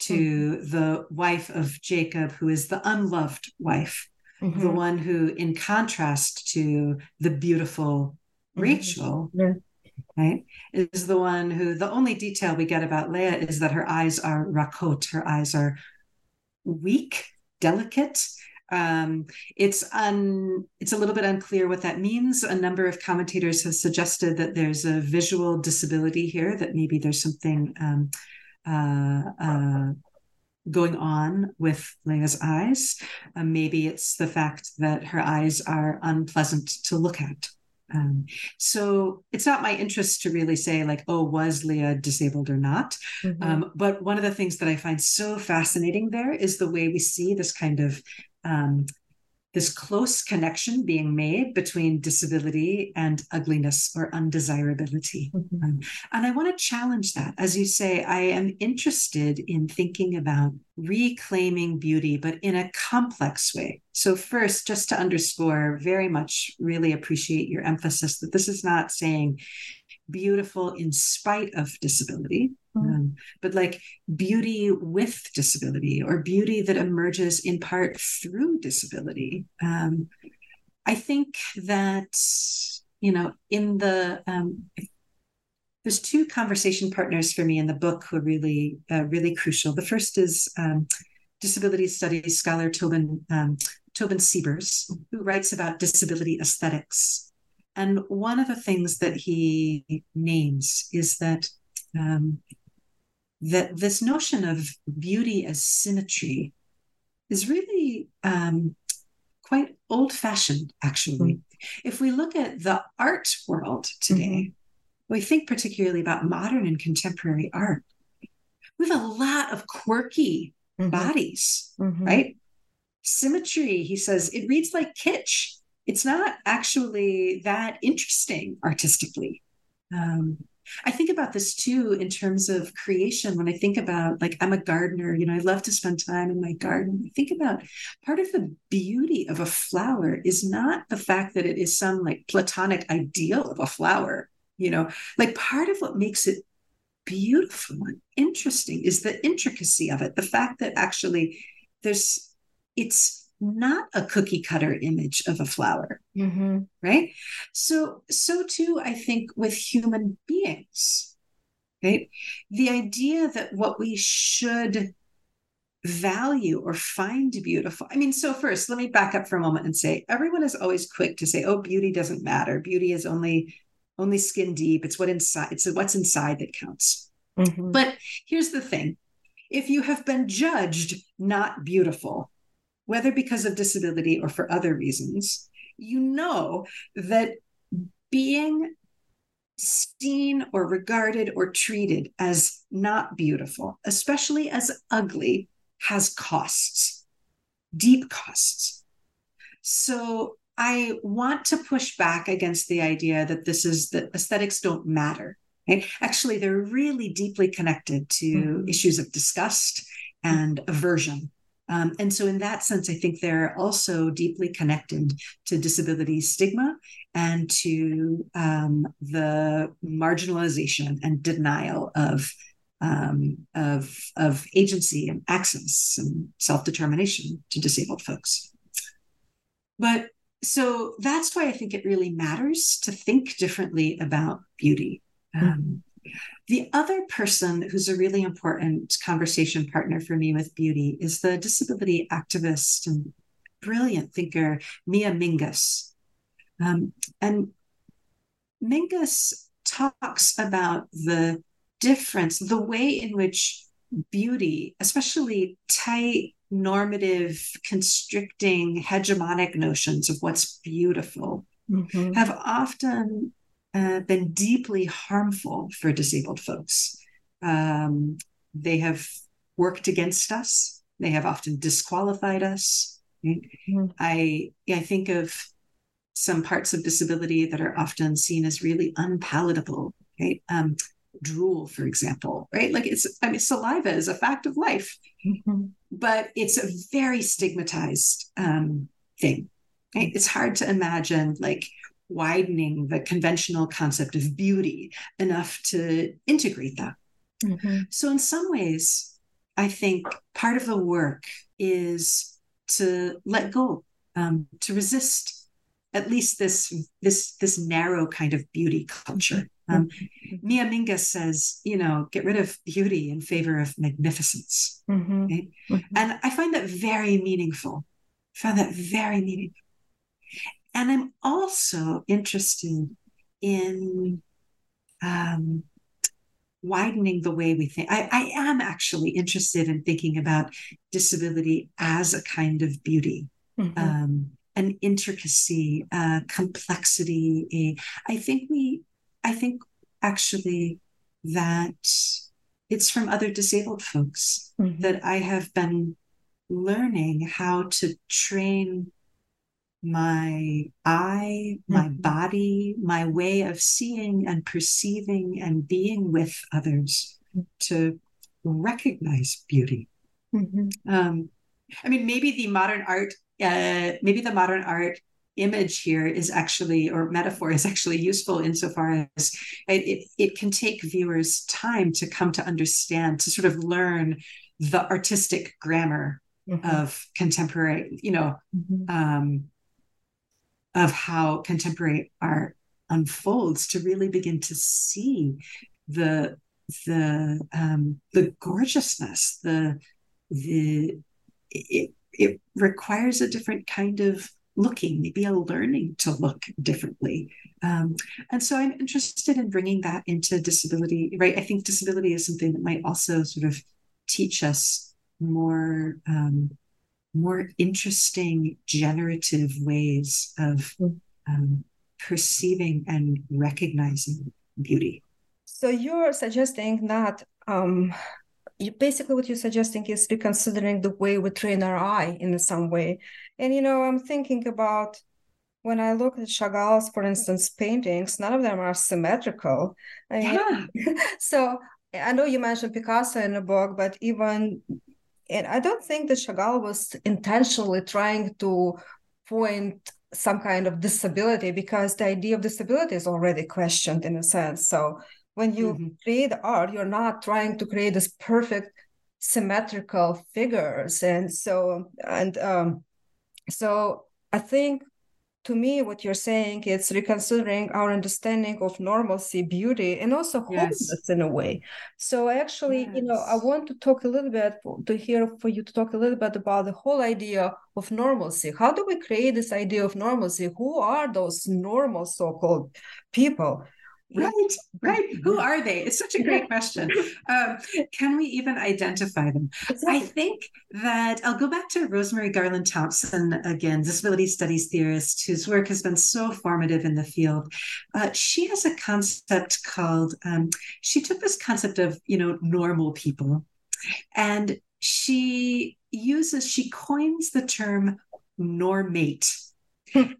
to mm-hmm. the wife of jacob who is the unloved wife the mm-hmm. one who in contrast to the beautiful mm-hmm. rachel yeah right, is the one who the only detail we get about Leah is that her eyes are rakot, her eyes are weak, delicate. Um, it's un, it's a little bit unclear what that means. A number of commentators have suggested that there's a visual disability here, that maybe there's something um, uh, uh, going on with Leah's eyes. Uh, maybe it's the fact that her eyes are unpleasant to look at. Um, so it's not my interest to really say like, oh, was Leah disabled or not? Mm-hmm. Um, but one of the things that I find so fascinating there is the way we see this kind of um, this close connection being made between disability and ugliness or undesirability. Mm-hmm. Um, and I want to challenge that. As you say, I am interested in thinking about reclaiming beauty, but in a complex way. So, first, just to underscore, very much really appreciate your emphasis that this is not saying beautiful in spite of disability. Mm-hmm. Um, but like beauty with disability or beauty that emerges in part through disability. Um, I think that, you know, in the, um, there's two conversation partners for me in the book who are really, uh, really crucial. The first is um, disability studies scholar Tobin, um, Tobin Siebers, who writes about disability aesthetics. And one of the things that he names is that um, that this notion of beauty as symmetry is really um, quite old fashioned, actually. Mm-hmm. If we look at the art world today, mm-hmm. we think particularly about modern and contemporary art. We have a lot of quirky mm-hmm. bodies, mm-hmm. right? Symmetry, he says, it reads like kitsch. It's not actually that interesting artistically. Um, I think about this too in terms of creation. When I think about, like, I'm a gardener, you know, I love to spend time in my garden. I think about part of the beauty of a flower is not the fact that it is some like platonic ideal of a flower, you know, like part of what makes it beautiful and interesting is the intricacy of it. The fact that actually there's, it's, not a cookie cutter image of a flower mm-hmm. right? So so too i think with human beings right? The idea that what we should value or find beautiful i mean so first let me back up for a moment and say everyone is always quick to say oh beauty doesn't matter. Beauty is only only skin deep. It's what inside it's what's inside that counts. Mm-hmm. but here's the thing. If you have been judged not beautiful whether because of disability or for other reasons, you know that being seen or regarded or treated as not beautiful, especially as ugly, has costs, deep costs. So I want to push back against the idea that this is that aesthetics don't matter. Right? Actually, they're really deeply connected to mm-hmm. issues of disgust and aversion um, and so, in that sense, I think they're also deeply connected to disability stigma and to um, the marginalization and denial of, um, of, of agency and access and self determination to disabled folks. But so that's why I think it really matters to think differently about beauty. Mm-hmm. The other person who's a really important conversation partner for me with beauty is the disability activist and brilliant thinker, Mia Mingus. Um, and Mingus talks about the difference, the way in which beauty, especially tight, normative, constricting, hegemonic notions of what's beautiful, mm-hmm. have often uh, been deeply harmful for disabled folks. Um, they have worked against us. They have often disqualified us. Right? Mm-hmm. I I think of some parts of disability that are often seen as really unpalatable. Right? Um, drool, for example. Right? Like it's I mean, saliva is a fact of life, mm-hmm. but it's a very stigmatized um, thing. Right? It's hard to imagine like widening the conventional concept of beauty enough to integrate that. Mm-hmm. So, in some ways, I think part of the work is to let go, um, to resist at least this this this narrow kind of beauty culture. Mm-hmm. Um, Mia Mingus says, you know, get rid of beauty in favor of magnificence. Mm-hmm. Right? Mm-hmm. And I find that very meaningful. I find that very meaningful. And I'm also interested in um, widening the way we think. I, I, am actually interested in thinking about disability as a kind of beauty. Mm-hmm. Um, an intricacy, a complexity. A, I think we, I think actually that it's from other disabled folks mm-hmm. that I have been learning how to train my eye, my mm-hmm. body, my way of seeing and perceiving and being with others to recognize beauty. Mm-hmm. Um, I mean, maybe the modern art, uh, maybe the modern art image here is actually, or metaphor is actually useful insofar as it, it, it can take viewers time to come to understand, to sort of learn the artistic grammar mm-hmm. of contemporary, you know, mm-hmm. um, of how contemporary art unfolds to really begin to see the the um, the gorgeousness, the the it, it requires a different kind of looking, maybe a learning to look differently. Um, and so I'm interested in bringing that into disability, right? I think disability is something that might also sort of teach us more um, more interesting generative ways of um, perceiving and recognizing beauty. So you're suggesting that um, you, basically what you're suggesting is reconsidering the way we train our eye in some way. And you know, I'm thinking about when I look at Chagall's, for instance, paintings, none of them are symmetrical. I mean, yeah. so I know you mentioned Picasso in the book, but even and I don't think that Chagall was intentionally trying to point some kind of disability because the idea of disability is already questioned in a sense. So when you mm-hmm. create art, you're not trying to create this perfect symmetrical figures. And so and um, so I think to me what you're saying is reconsidering our understanding of normalcy beauty and also wholeness yes. in a way so actually yes. you know i want to talk a little bit to hear for you to talk a little bit about the whole idea of normalcy how do we create this idea of normalcy who are those normal so-called people Right, right. Who are they? It's such a great question. Um, can we even identify them? Exactly. I think that I'll go back to Rosemarie Garland-Thomson again, disability studies theorist, whose work has been so formative in the field. Uh, she has a concept called, um, she took this concept of, you know, normal people, and she uses, she coins the term normate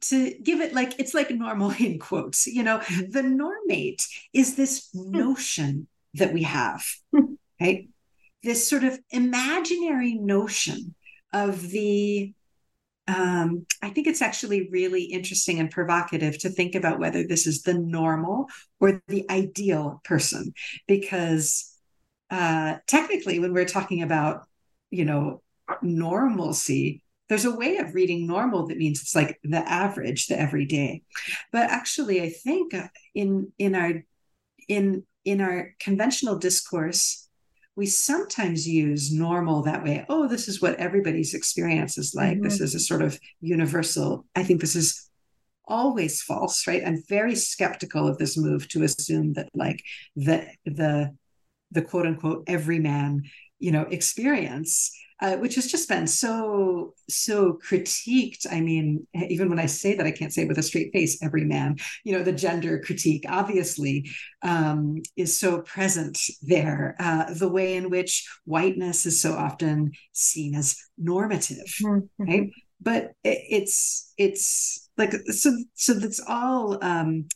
to give it like it's like normal in quotes you know mm-hmm. the normate is this hmm. notion that we have right this sort of imaginary notion of the um, I think it's actually really interesting and provocative to think about whether this is the normal or the ideal person, because uh, technically, when we're talking about, you know, normalcy, there's a way of reading normal that means it's like the average the everyday. But actually i think in in our in in our conventional discourse we sometimes use normal that way. Oh this is what everybody's experience is like. Mm-hmm. this is a sort of universal i think this is always false right? I'm very skeptical of this move to assume that like the the the quote unquote everyman you know experience uh, which has just been so so critiqued. I mean, even when I say that, I can't say it with a straight face. Every man, you know, the gender critique obviously um, is so present there. Uh, the way in which whiteness is so often seen as normative, mm-hmm. right? But it, it's it's like so so that's all. Um,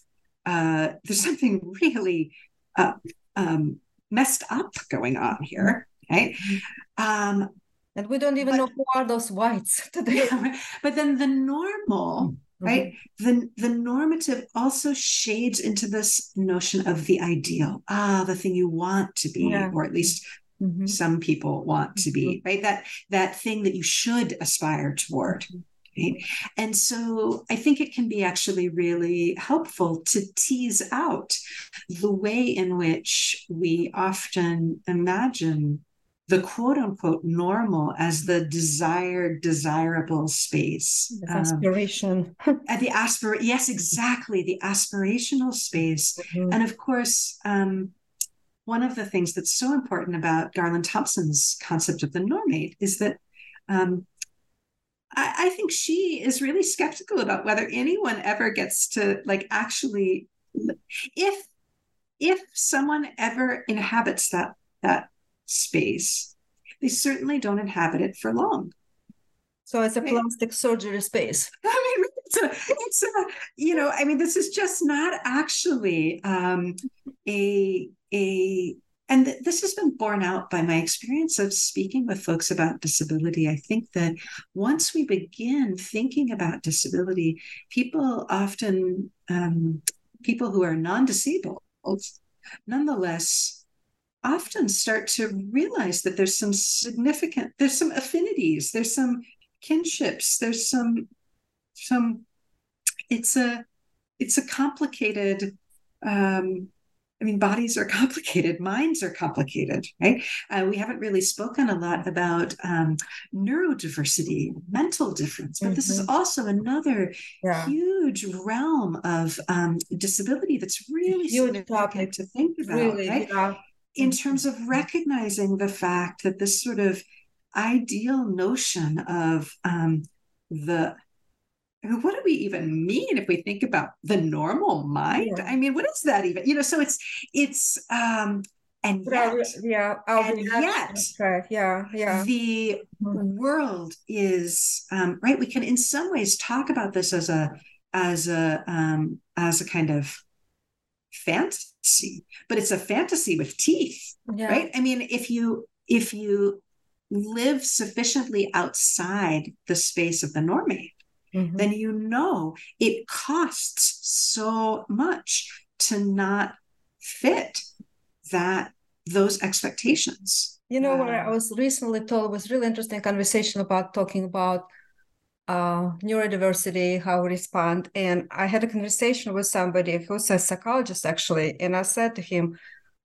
uh, there's something really uh, um, messed up going on here, right? Mm-hmm. Um, and we don't even but, know who are those whites today. but then the normal, mm-hmm. right? The the normative also shades into this notion of the ideal. Ah, the thing you want to be, yeah. or at least mm-hmm. some people want to be, mm-hmm. right? That that thing that you should aspire toward. Mm-hmm. Right? And so I think it can be actually really helpful to tease out the way in which we often imagine the quote unquote normal as the desired, desirable space. The um, aspiration. At the aspir yes, exactly. The aspirational space. Mm-hmm. And of course, um, one of the things that's so important about Garland-Thomson's concept of the normate is that um, I, I think she is really skeptical about whether anyone ever gets to like actually if if someone ever inhabits that that space they certainly don't inhabit it for long. So it's a plastic surgery space. I mean it's a, it's a you know i mean this is just not actually um a a and th- this has been borne out by my experience of speaking with folks about disability. I think that once we begin thinking about disability, people often, um, people who are non disabled, nonetheless, often start to realize that there's some significant, there's some affinities, there's some kinships, there's some, some, it's a, it's a complicated, um, I mean, bodies are complicated, minds are complicated, right? Uh, we haven't really spoken a lot about um, neurodiversity, mental difference, but mm-hmm. this is mm-hmm. also another yeah. huge realm of um, disability that's really huge significant topic. to think about, really, right? Yeah. In mm-hmm. terms of recognizing the fact that this sort of ideal notion of um, the what do we even mean if we think about the normal mind yeah. i mean what is that even you know so it's it's um and yet, yeah and yet yeah yeah the mm-hmm. world is um, right we can in some ways talk about this as a as a um, as a kind of fantasy but it's a fantasy with teeth yeah. right i mean if you if you live sufficiently outside the space of the normate mm-hmm. then you know it costs so much to not fit that those expectations. You know, what I was recently told was really interesting conversation about talking about uh, neurodiversity, how we respond. And I had a conversation with somebody who's a psychologist actually, and I said to him,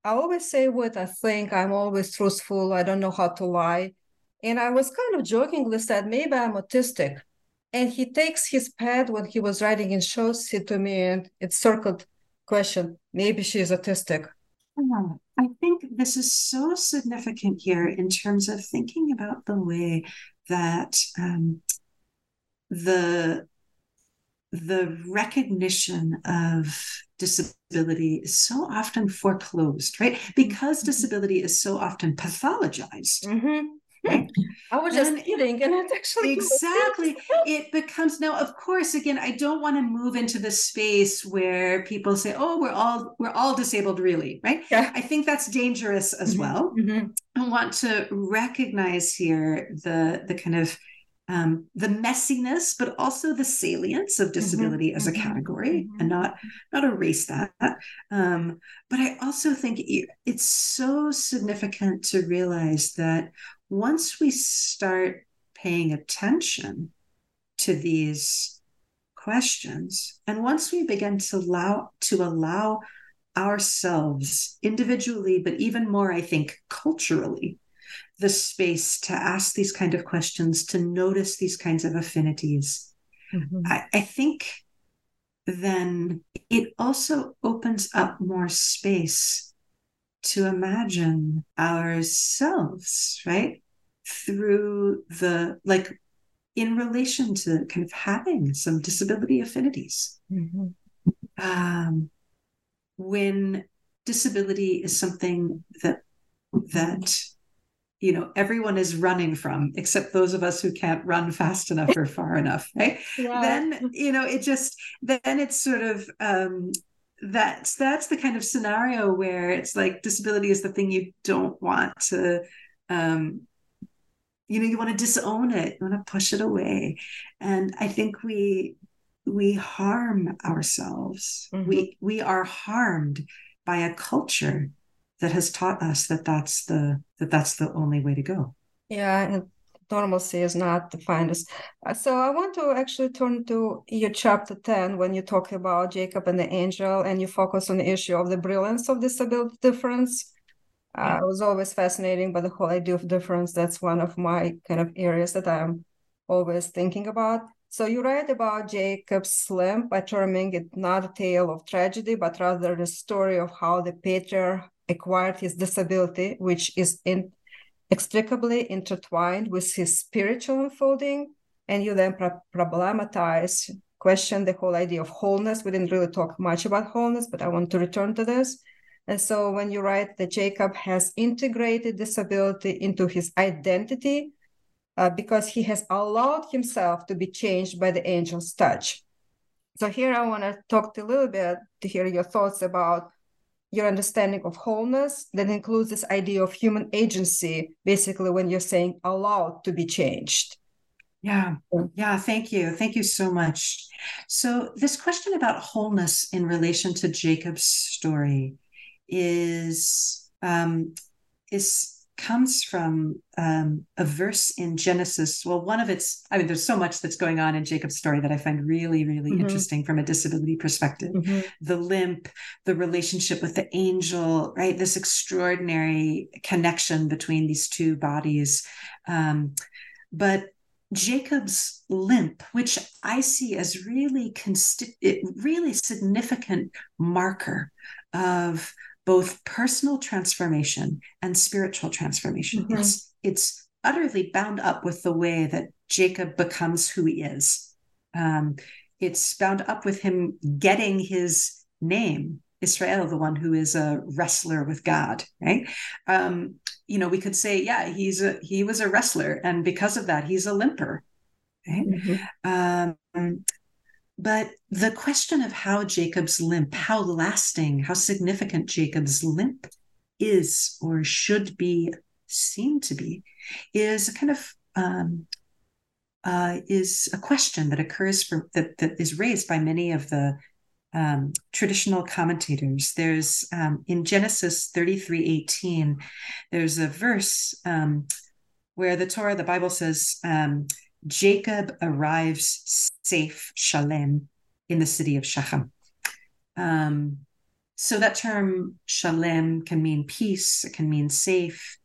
I always say what I think. I'm always truthful. I don't know how to lie. And I was kind of jokingly said, maybe I'm autistic. And he takes his pad when he was writing and shows it to me, and it's circled question. Maybe she's autistic. I think this is so significant here in terms of thinking about the way that um, the the recognition of disability is so often foreclosed, right? Because mm-hmm. disability is so often pathologized. Mm-hmm. I was just and kidding, and it's actually exactly it becomes now. Of course, again, I don't want to move into the space where people say, "Oh, we're all we're all disabled," really, right? Yeah. I think that's dangerous as mm-hmm. well. Mm-hmm. I want to recognize here the the kind of um, the messiness, but also the salience of mm-hmm. disability mm-hmm, as a mm-hmm, category, mm-hmm. and not not erase that. Um, but I also think it's so significant to realize that once we start paying attention to these questions, and once we begin to allow to allow ourselves individually, but even more, I think, culturally, the space to ask these kind of questions, to notice these kinds of affinities. Mm-hmm. I, I think then it also opens up more space to imagine ourselves, right? Through the, like, in relation to kind of having some disability affinities. Mm-hmm. Um, when disability is something that that you know everyone is running from except those of us who can't run fast enough or far enough right yeah. then you know it just then it's sort of um that's that's the kind of scenario where it's like disability is the thing you don't want to um you know you want to disown it you want to push it away and i think we we harm ourselves mm-hmm. we we are harmed by a culture that has taught us that that's the that that's the only way to go. Yeah and normalcy is not defined as uh, so i want to actually turn to your chapter 10 when you talk about jacob and the angel and you focus on the issue of the brilliance of disability difference. Uh, it was always fascinating by the whole idea of difference that's one of my kind of areas that i'm always thinking about. So you write about Jacob's limp by terming it not a tale of tragedy, but rather the story of how the patriarch acquired his disability, which is inextricably intertwined with his spiritual unfolding and you then pro- problematize, question the whole idea of wholeness. We didn't really talk much about wholeness, but I want to return to this. And so when you write that Jacob has integrated disability into his identity uh, because he has allowed himself to be changed by the angel's touch. So here I want to talk a little bit to hear your thoughts about your understanding of wholeness that includes this idea of human agency, basically when you're saying allowed to be changed. Yeah, yeah, thank you. Thank you so much. So, this question about wholeness in relation to Jacob's story is um, is comes from um, a verse in Genesis. Well, one of its, I mean, there's so much that's going on in Jacob's story that I find really, really mm-hmm. interesting from a disability perspective. Mm-hmm. The limp, the relationship with the angel, right? This extraordinary connection between these two bodies. Um, but Jacob's limp, which I see as really consti- really significant marker of both personal transformation and spiritual transformation. Mm-hmm. It's it's utterly bound up with the way that Jacob becomes who he is. Um, it's bound up with him getting his name, Israel, the one who is a wrestler with God, right? Um, you know, we could say, yeah, he's a he was a wrestler, and because of that, he's a limper. Right? Mm-hmm. Um, but the question of how Jacob's limp, how lasting, how significant Jacob's limp is or should be seen to be, is a kind of um, uh, is a question that occurs for that, that is raised by many of the um, traditional commentators. There's um, in Genesis 33 18, there's a verse um, where the Torah, the Bible says, um, Jacob arrives safe, shalem, in the city of Shechem. Um, so that term shalem can mean peace, it can mean safe,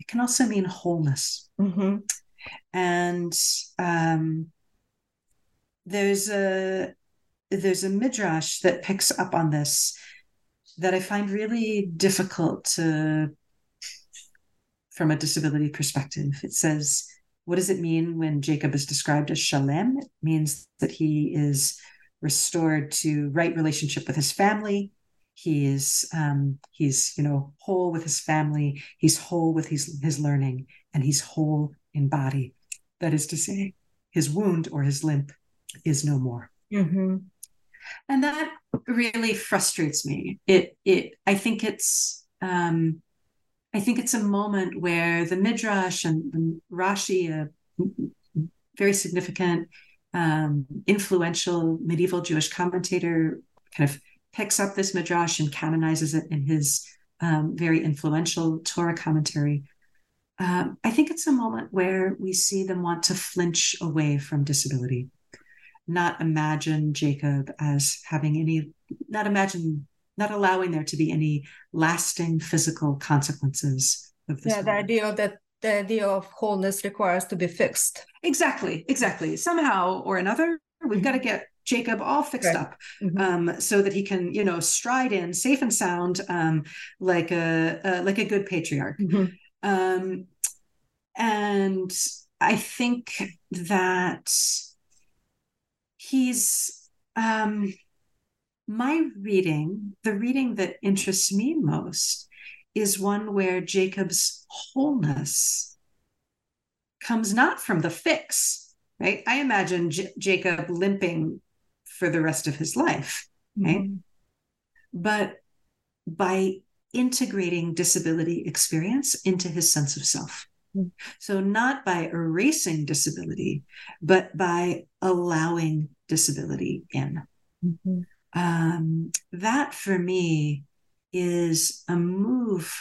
it can also mean wholeness. Mm-hmm. And um, there's a there's a midrash that picks up on this that I find really difficult to from a disability perspective. It says what does it mean when Jacob is described as shalem? It means that he is restored to right relationship with his family. He is um, he's you know whole with his family. He's whole with his his learning, and he's whole in body. That is to say, his wound or his limp is no more. Mm-hmm. And that really frustrates me. It it I think it's um, I think it's a moment where the Midrash and, Rashi, a very significant, um, influential medieval Jewish commentator, kind of picks up this Midrash and canonizes it in his um, very influential Torah commentary. Um, I think it's a moment where we see them want to flinch away from disability, not imagine Jacob as having any, not imagine not allowing there to be any lasting physical consequences of this. Yeah, the idea that the idea of wholeness requires to be fixed. Exactly, exactly. Somehow or another, we've mm-hmm. got to get Jacob all fixed right. up mm-hmm. um, so that he can, you know, stride in safe and sound um, like a uh, like a good patriarch. Mm-hmm. Um, and I think that he's um, my reading, the reading that interests me most, is one where Jacob's wholeness comes not from the fix, right? I imagine J- Jacob limping for the rest of his life, right? Mm-hmm. But by integrating disability experience into his sense of self. Mm-hmm. So, not by erasing disability, but by allowing disability in. Mm-hmm um, that for me is a move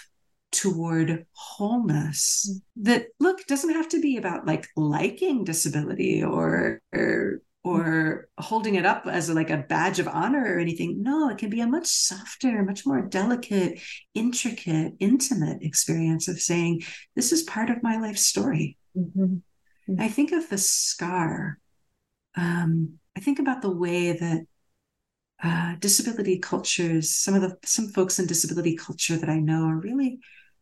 toward wholeness mm. that look doesn't have to be about like liking disability or or or holding it up as a, like a badge of honor or anything no it can be a much softer much more delicate intricate intimate experience of saying this is part of my life story mm-hmm. Mm-hmm. i think of the scar um, i think about the way that uh, disability cultures, some of the some folks in disability culture that I know are really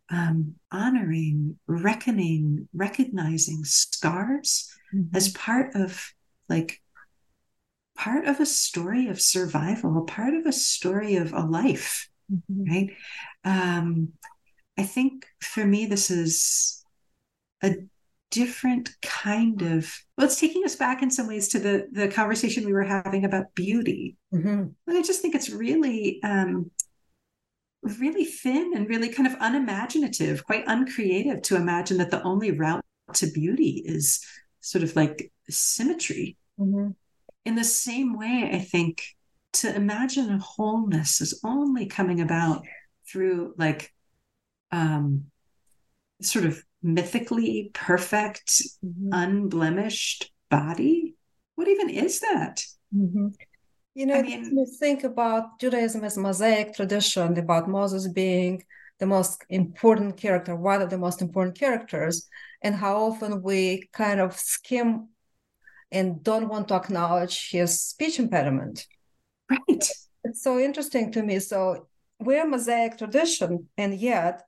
um, honoring, reckoning, recognizing scars mm-hmm. as part of like part of a story of survival, part of a story of a life, mm-hmm. right? Um, I think for me, this is a different kind of well it's taking us back in some ways to the the conversation we were having about beauty mm-hmm. and i just think it's really um really thin and really kind of unimaginative quite uncreative to imagine that the only route to beauty is sort of like symmetry mm-hmm. in the same way i think to imagine a wholeness is only coming about through like um sort of mythically perfect, mm-hmm. unblemished body? What even is that? Mm-hmm. You know, I mean, you think about Judaism as Mosaic tradition, about Moses being the most important character, one of the most important characters, and how often we kind of skim and don't want to acknowledge his speech impediment. Right. It's so interesting to me. So we're Mosaic tradition, and yet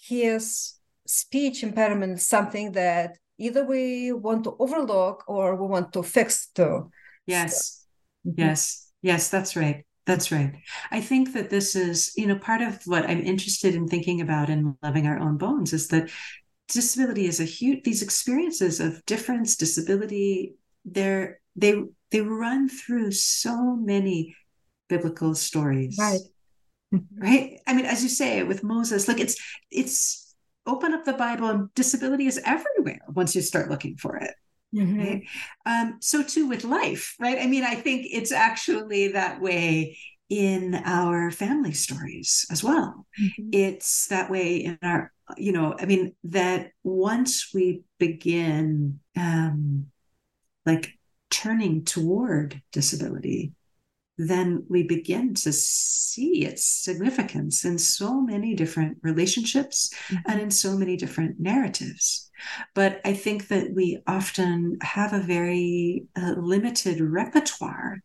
his speech impairment is something that either we want to overlook or we want to fix too. Yes. So, mm-hmm. Yes. Yes, that's right. That's right. I think that this is, you know, part of what I'm interested in thinking about in loving our own bones is that disability is a huge these experiences of difference, disability, they're they they run through so many biblical stories. Right. Right. I mean, as you say with Moses, like it's it's open up the Bible and disability is everywhere once you start looking for it. Mm-hmm. Right? Um, so too with life, right? I mean, I think it's actually that way in our family stories as well. Mm-hmm. It's that way in our, you know, I mean, that once we begin um, like turning toward disability, then we begin to see its significance in so many different relationships mm-hmm. and in so many different narratives. But I think that we often have a very uh, limited repertoire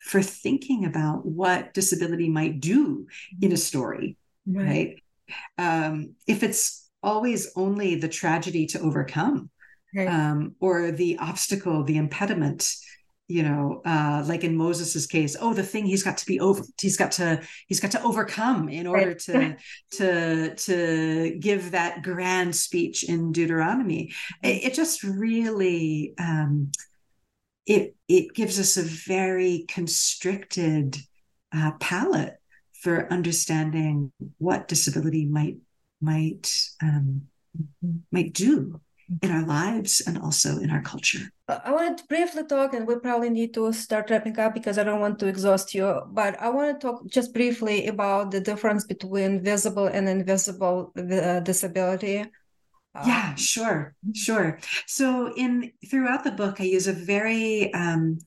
for thinking about what disability might do in a story, right? right? Um, if it's always only the tragedy to overcome, right. um, or the obstacle, the impediment, you know uh like in moses's case oh the thing he's got to be over he's got to he's got to overcome in order right. to to to give that grand speech in deuteronomy it, mm-hmm. it just really um it it gives us a very constricted uh, palette for understanding what disability might might um, might do in our lives and also in our culture. I wanted to briefly talk, and we probably need to start wrapping up because I don't want to exhaust you. But I want to talk just briefly about the difference between visible and invisible uh, disability. Yeah, um, sure, sure. So in throughout the book, I use a very um,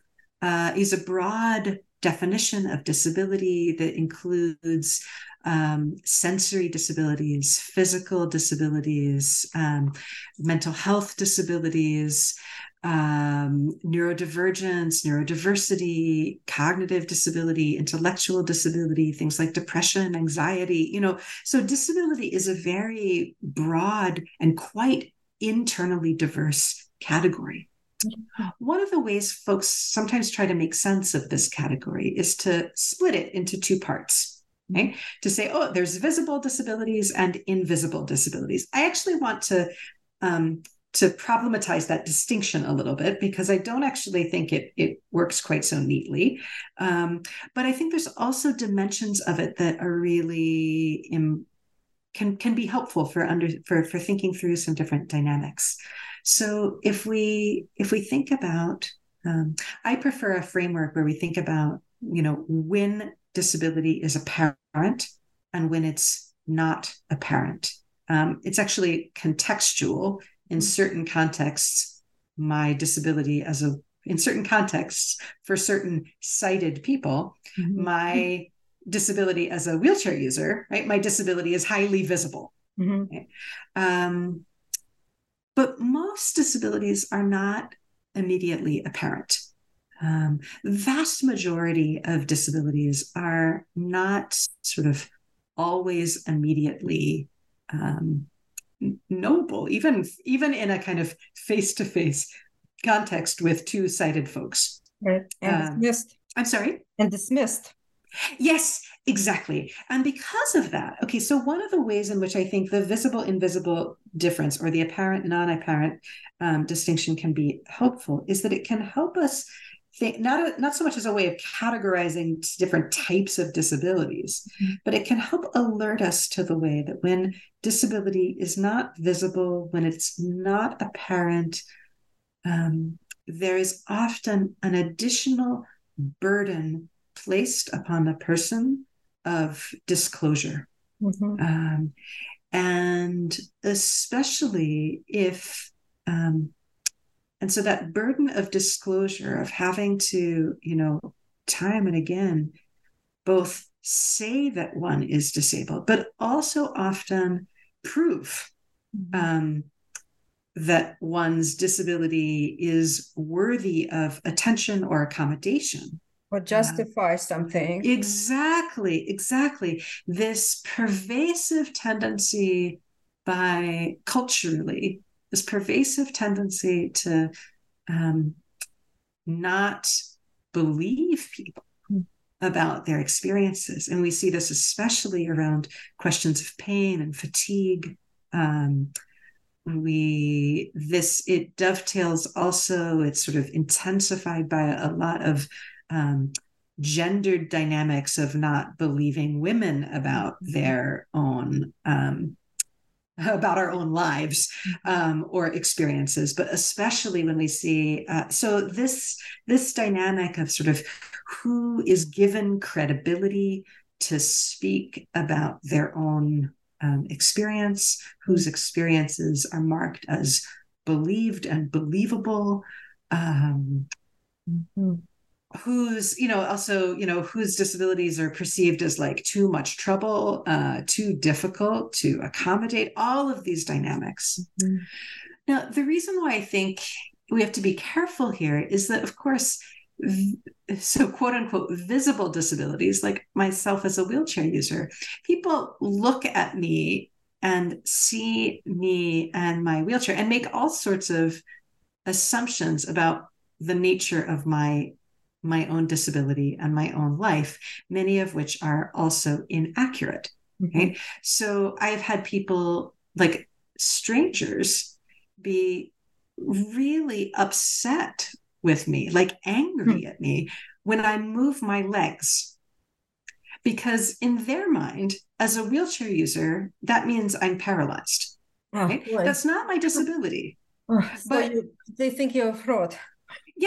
uh, use a broad definition of disability that includes um, sensory disabilities, physical disabilities, um, mental health disabilities, um, neurodivergence, neurodiversity, cognitive disability, intellectual disability, things like depression, anxiety, you know. So, disability is a very broad and quite internally diverse category. One of the ways folks sometimes try to make sense of this category is to split it into two parts right? To say, oh, there's visible disabilities and invisible disabilities. I actually want to um, to problematize that distinction a little bit because I don't actually think it it works quite so neatly. Um, but I think there's also dimensions of it that are really Im- can can be helpful for under for for thinking through some different dynamics. So if we if we think about, um, I prefer a framework where we think about you know when disability is apparent and when it's not apparent. Um, it's actually contextual in mm-hmm. certain contexts. My disability, as a in certain contexts for certain sighted people, mm-hmm. my disability as a wheelchair user, right? My disability is highly visible. Mm-hmm. Right? Um, but most disabilities are not immediately apparent. Um, vast majority of disabilities are not sort of always immediately um, noble, even even in a kind of face to face context with two sighted folks. Right. And Um, dismissed. I'm sorry. And dismissed. Yes, exactly. And because of that, okay, so one of the ways in which I think the visible invisible difference or the apparent non apparent um, distinction can be helpful is that it can help us think not, not so much as a way of categorizing different types of disabilities, but it can help alert us to the way that when disability is not visible, when it's not apparent, um, there is often an additional burden placed upon the person of disclosure. Mhm. Um, and especially if, um, and so that burden of disclosure, of having to, you know, time and again, both say that one is disabled, but also often prove um, that one's disability is worthy of attention or accommodation. Or justify something. Exactly, exactly. This pervasive tendency by culturally, this pervasive tendency to um, not believe people about their experiences. And we see this especially around questions of pain and fatigue. Um, we this it dovetails also it's sort of intensified by a lot of um, gendered dynamics of not believing women about their own um, about our own lives um, or experiences but especially when we see uh, so this this dynamic of sort of who is given credibility to speak about their own um, experience whose experiences are marked as believed and believable um, Mhm. Whose you know also you know whose disabilities are perceived as like too much trouble uh too difficult to accommodate all of these dynamics Mhm. now the reason why i think we have to be careful here is that of course so quote unquote visible disabilities like myself as a wheelchair user people look at me and see me and my wheelchair and make all sorts of assumptions about the nature of my my own disability and my own life many of which are also inaccurate mm-hmm. right? So i've had people like strangers be really upset with me like angry hmm. at me when i move my legs. Because in their mind as a wheelchair user that means i'm paralyzed Oh, right? that's not my disability. Oh, so but- you, they think you're a fraud.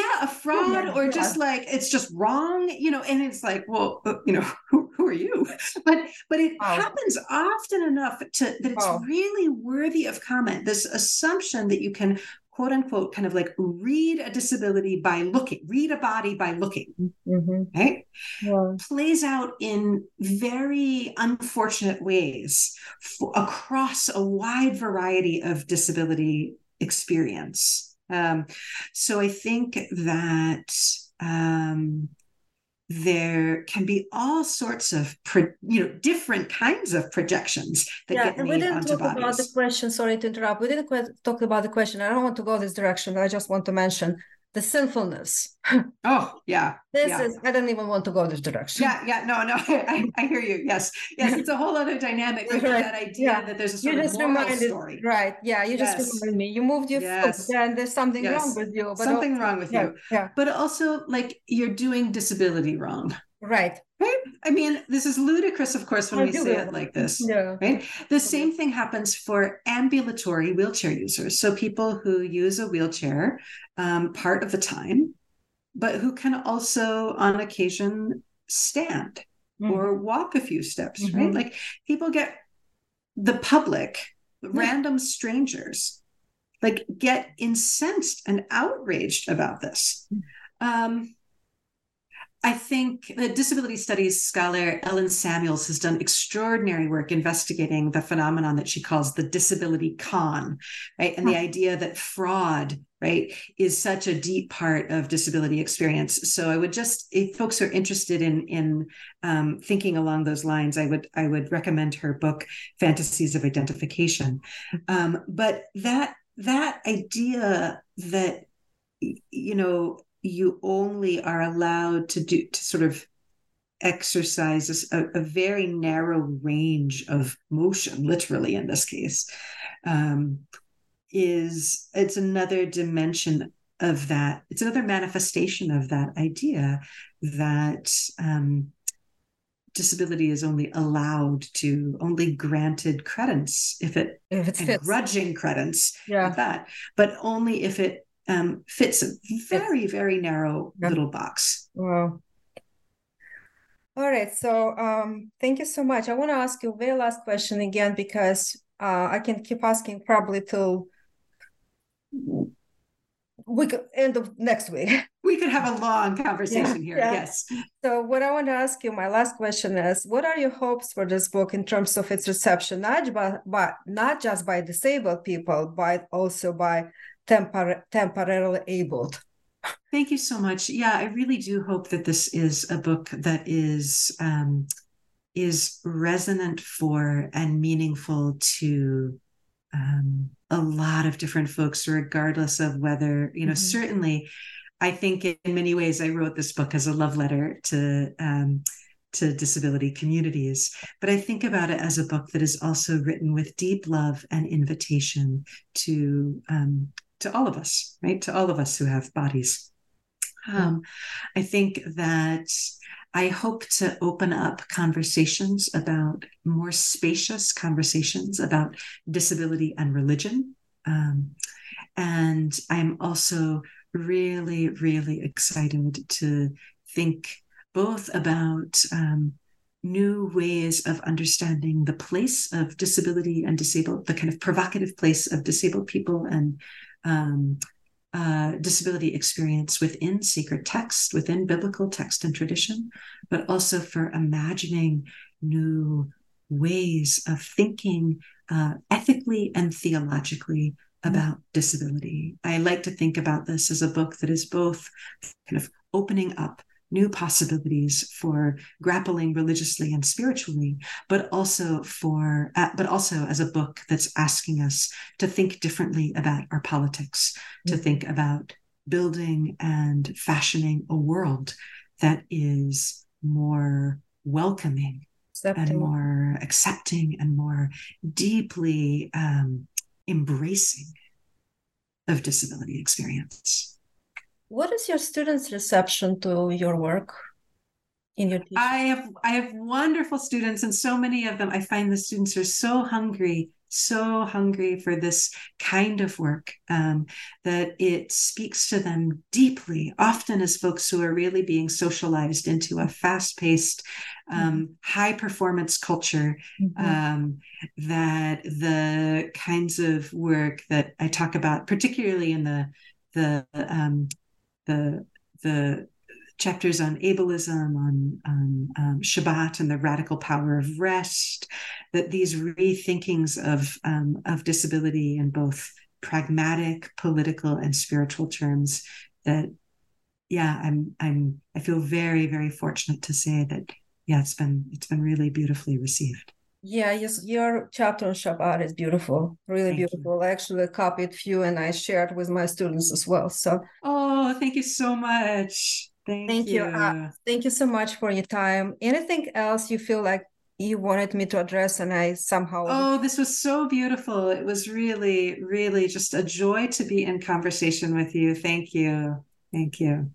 Yeah a fraud Yeah, or yeah. just like it's just wrong you know and it's like well uh, you know who, who are you but but it Wow. happens often enough to that it's Wow. really worthy of comment this assumption that you can quote unquote kind of like read a disability by looking read a body by looking Mhm. right Yeah. plays out in very unfortunate ways f- across a wide variety of disability experience. Um, so I think that um, there can be all sorts of pro- you know different kinds of projections that Yeah, get and we made didn't onto talk about the question. Sorry to interrupt. We didn't quite talk about the question. I don't want to go this direction. but I just want to mention the sinfulness. Oh yeah, This yeah. is, I don't even want to go this direction. Yeah, yeah, no, no, I, I hear you. Yes, yes, it's a whole other dynamic. Like Right, that idea yeah. that there's a You sort of just moral reminded, story. right? Yeah, you just Yes. reminded me. You moved your Yes. foot, and there's something Yes. wrong with you. But Something also- wrong with yeah, you. Yeah, But also, like, you're doing disability wrong. right. Right? I mean, this is ludicrous, of course, when I we say it like this. Yeah. Right? The same thing happens for ambulatory wheelchair users. So people who use a wheelchair um, part of the time, but who can also, on occasion, stand Mhm. or walk a few steps, right? Mhm. Like people get the public, random strangers, like get incensed and outraged about this. Um, I think the disability studies scholar Ellen Samuels has done extraordinary work investigating the phenomenon that she calls the disability con, right? And the idea that fraud, right, is such a deep part of disability experience. So I would just, if folks are interested in in um, thinking along those lines, I would I would recommend her book Fantasies of Identification. Um, but that that idea that you know you only are allowed to do to sort of exercise a, a very narrow range of motion literally in this case um, is it's another dimension of that it's another manifestation of that idea that um, disability is only allowed to only granted credence if it if it's grudging credence yeah. that but only if it um, fits a very, very narrow yeah. little box. Wow. All right. So um, thank you so much. I want to ask you a very last question again because uh, I can keep asking probably till week end of next week. We could have a long conversation yeah, here. Yeah. Yes. So what I want to ask you, my last question is, what are your hopes for this book in terms of its reception, not by, not just by disabled people, but also by tempor- temporarily abled. Thank you so much. Yeah, I really do hope that this is a book that is um, is resonant for and meaningful to um, a lot of different folks, regardless of whether you know. Mm-hmm. Certainly, I think in many ways I wrote this book as a love letter to um, to disability communities. But I think about it as a book that is also written with deep love and invitation to um, to all of us, right? To all of us who have bodies. Um, I think that I hope to open up conversations about more spacious conversations about disability and religion. Um, and I'm also really, really excited to think both about um, new ways of understanding the place of disability and disabled, the kind of provocative place of disabled people and um, uh, disability experience within sacred text, within biblical text and tradition, but also for imagining new ways of thinking uh, ethically and theologically about disability. I like to think about this as a book that is both kind of opening up new possibilities for grappling religiously and spiritually but also for uh, but also as a book that's asking us to think differently about our politics mm-hmm. to think about building and fashioning a world that is more welcoming accepting. and more accepting and more deeply um, embracing of disability experience what is your students' reception to your work? In your teaching? I have I have wonderful students, and so many of them. I find the students are so hungry so hungry for this kind of work um, that it speaks to them deeply, often as folks who are really being socialized into a fast paced, um, mm-hmm. high performance culture. Mm-hmm. Um, that the kinds of work that I talk about, particularly in the the um, the the chapters on ableism, on, on um, Shabbat and the radical power of rest, that these rethinkings of, um, of disability in both pragmatic, political, and spiritual terms that, yeah, I'm, I'm, I feel very, very fortunate to say that, yeah, it's been, it's been really beautifully received. Yeah, yes, your chapter on Shabbat is beautiful, really thank beautiful. You. I actually copied few and I shared with my students as well. So, oh, thank you so much. Thank, thank you. you. Uh, thank you so much for your time. Anything else you feel like you wanted me to address and I somehow Oh, this was so beautiful. It was really, really just a joy to be in conversation with you. Thank you. Thank you.